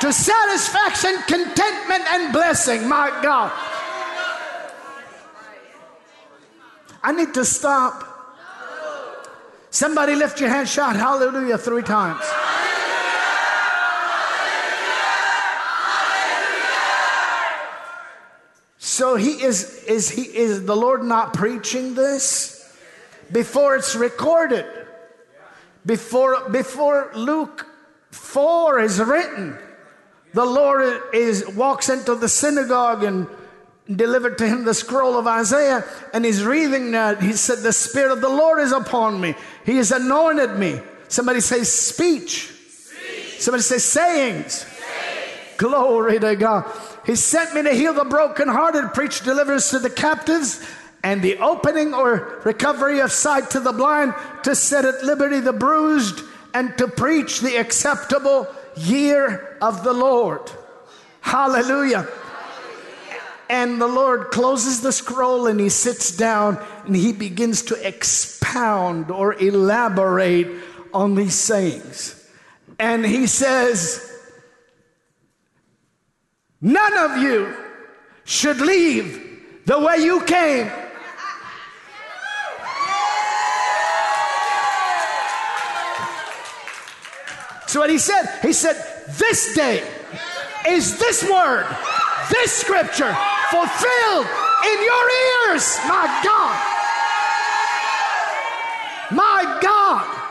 B: to satisfaction, contentment, and blessing. My God. I need to stop. Somebody lift your hand, shout hallelujah three times. So he is is he is the Lord not preaching this before it's recorded? Before, before Luke 4 is written, the Lord is, walks into the synagogue and delivered to him the scroll of Isaiah, and he's reading that. He said, The Spirit of the Lord is upon me. He has anointed me. Somebody say speech. speech. Somebody say sayings. sayings. Glory to God. He sent me to heal the brokenhearted, preach deliverance to the captives, and the opening or recovery of sight to the blind, to set at liberty the bruised, and to preach the acceptable year of the Lord. Hallelujah. And the Lord closes the scroll and he sits down and he begins to expound or elaborate on these sayings. And he says, None of you should leave the way you came. So what he said, he said, This day is this word, this scripture fulfilled in your ears. My God. My God.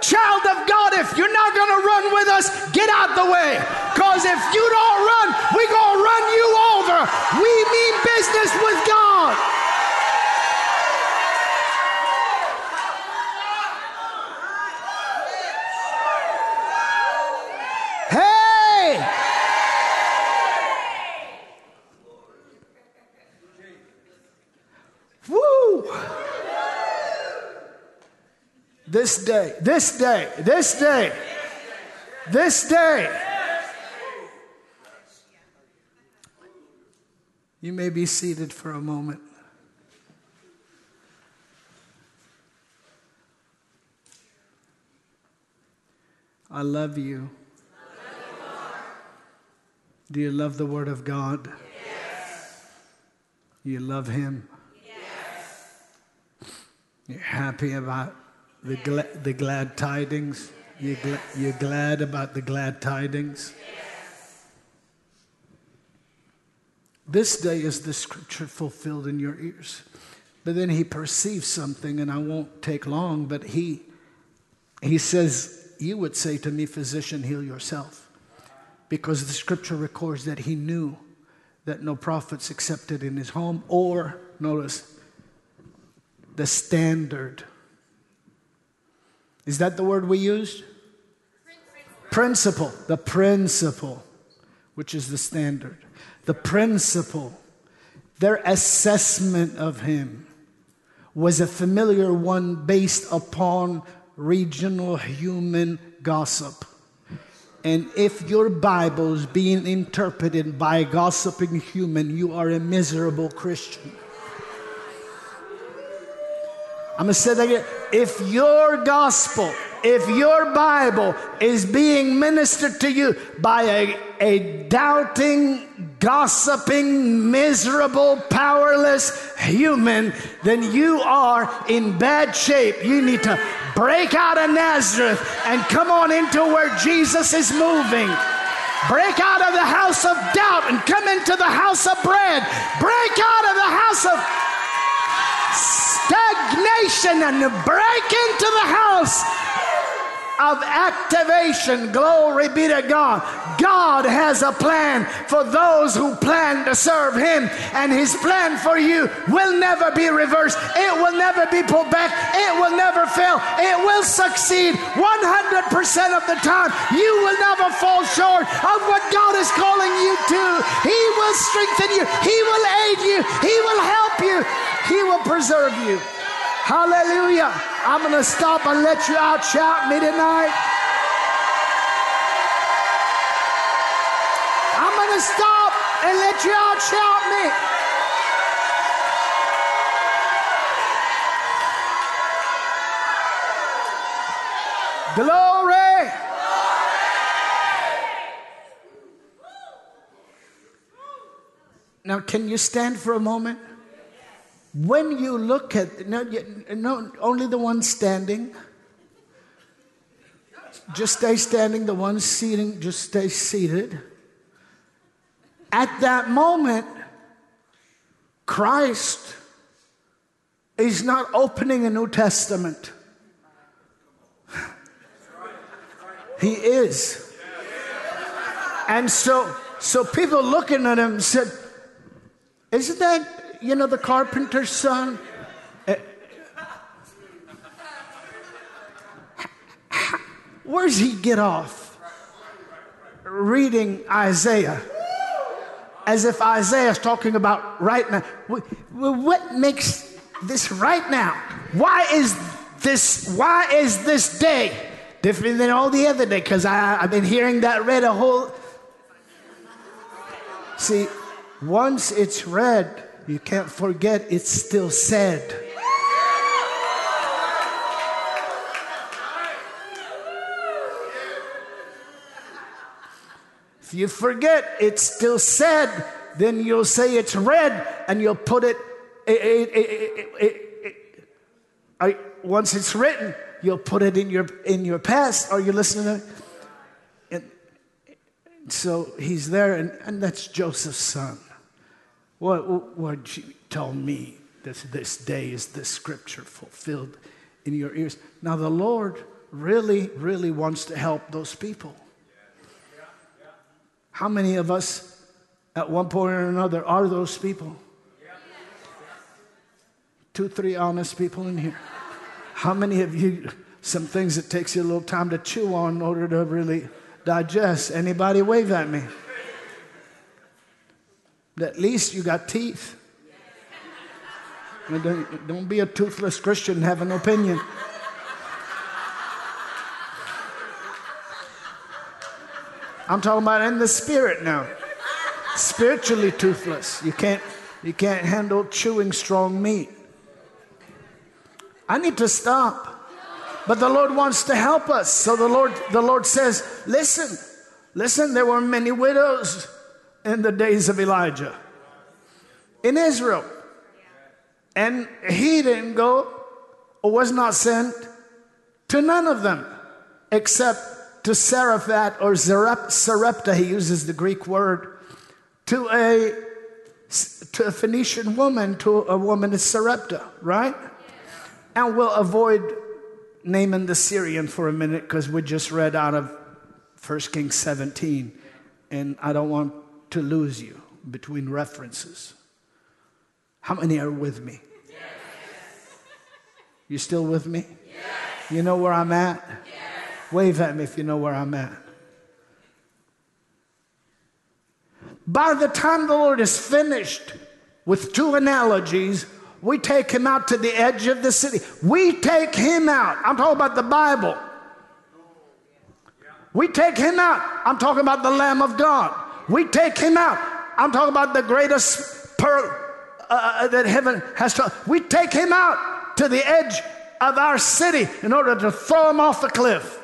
B: Child of God, if you're not going to run with us, get out the way. Because if you don't run, we're going to run you over. We mean business with God. Hey! Woo! This day, this day, this day, this day. You may be seated for a moment. I love you. Do you love the Word of God? Yes. You love Him? Yes. You're happy about the, gla- the glad tidings? You gla- you're glad about the glad tidings? This day is the scripture fulfilled in your ears. But then he perceives something, and I won't take long, but he, he says, You would say to me, Physician, heal yourself. Because the scripture records that he knew that no prophets accepted in his home, or, notice, the standard is that the word we used? Principle. The principle, which is the standard. The principle. Their assessment of him was a familiar one based upon regional human gossip. And if your Bible is being interpreted by a gossiping human, you are a miserable Christian. I'm going to say that again. If your gospel, if your Bible is being ministered to you by a, a doubting, gossiping, miserable, powerless human, then you are in bad shape. You need to break out of Nazareth and come on into where Jesus is moving. Break out of the house of doubt and come into the house of bread. Break out of the house of stagnation and break into the house of activation. Glory be to God. God has a plan for those who plan to serve Him, and His plan for you will never be reversed. It will never be pulled back. It will never fail. It will succeed 100% of the time. You will never fall short of what God is calling you to. He will strengthen you, He will aid you, He will help you, He will preserve you. Hallelujah. I'm going to stop and let you out shout me tonight. I'm going to stop and let you out shout me. Glory. Now, can you stand for a moment? When you look at, no, no, only the one standing. Just stay standing. The one seating, just stay seated. At that moment, Christ is not opening a New Testament. He is. And so, so people looking at him said, Isn't that, you know, the carpenter's son? Eh, Where's he get off reading Isaiah? As if Isaiah's talking about right now. What makes this right now? Why is this, why is this day different than all the other day? Because I've been hearing that read a whole See, once it's read, you can't forget it's still said. If you forget it's still said, then you'll say it's read and you'll put it, it, it, it once it's written, you'll put it in your, in your past. Are you listening? To? So he's there, and, and that's Joseph's son. What, would you tell me this, this day is this scripture fulfilled in your ears. Now, the Lord really, really wants to help those people. How many of us, at one point or another, are those people? Two, three honest people in here. How many of you, some things it takes you a little time to chew on in order to really digest. Anybody wave at me? At least you got teeth. Don't, don't be a toothless Christian and have an opinion. I'm talking about in the spirit now. Spiritually toothless. You can't, you can't handle chewing strong meat. I need to stop. But the Lord wants to help us. So the Lord, the Lord says, listen, listen, there were many widows in the days of Elijah in Israel. And he didn't go or was not sent to none of them except to Zarephath or Sarepta. He uses the Greek word to a, to a Phoenician woman, to a woman in Sarepta, right? And we'll avoid naming the Syrian for a minute because we just read out of 1 Kings 17, and I don't want to lose you between references. How many are with me? Yes. You still with me? Yes. You know where I'm at? Yes. Wave at me if you know where I'm at. By the time the Lord is finished with two analogies, we take him out to the edge of the city. We take him out. I'm talking about the Bible. We take him out. I'm talking about the Lamb of God. We take him out. I'm talking about the greatest pearl uh, uh that heaven has to. We take him out to the edge of our city in order to throw him off the cliff.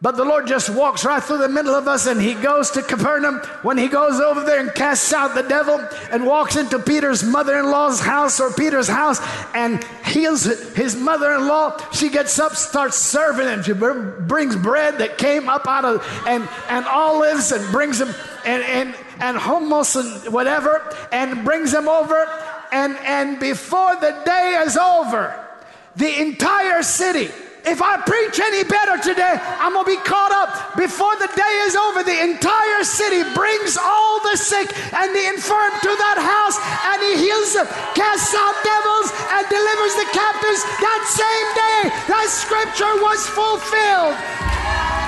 B: But the Lord just walks right through the middle of us and he goes to Capernaum. When he goes over there and casts out the devil and walks into Peter's mother in law's house or Peter's house and heals his mother in law, she gets up, starts serving him. She brings bread that came up out of, and, and olives and brings them, and, and, and hummus and whatever, and brings them over. And, and before the day is over, the entire city, if I preach any better today, I'm going to be caught up. Before the day is over, the entire city brings all the sick and the infirm to that house, and he heals them, casts out devils, and delivers the captives. That same day, that scripture was fulfilled.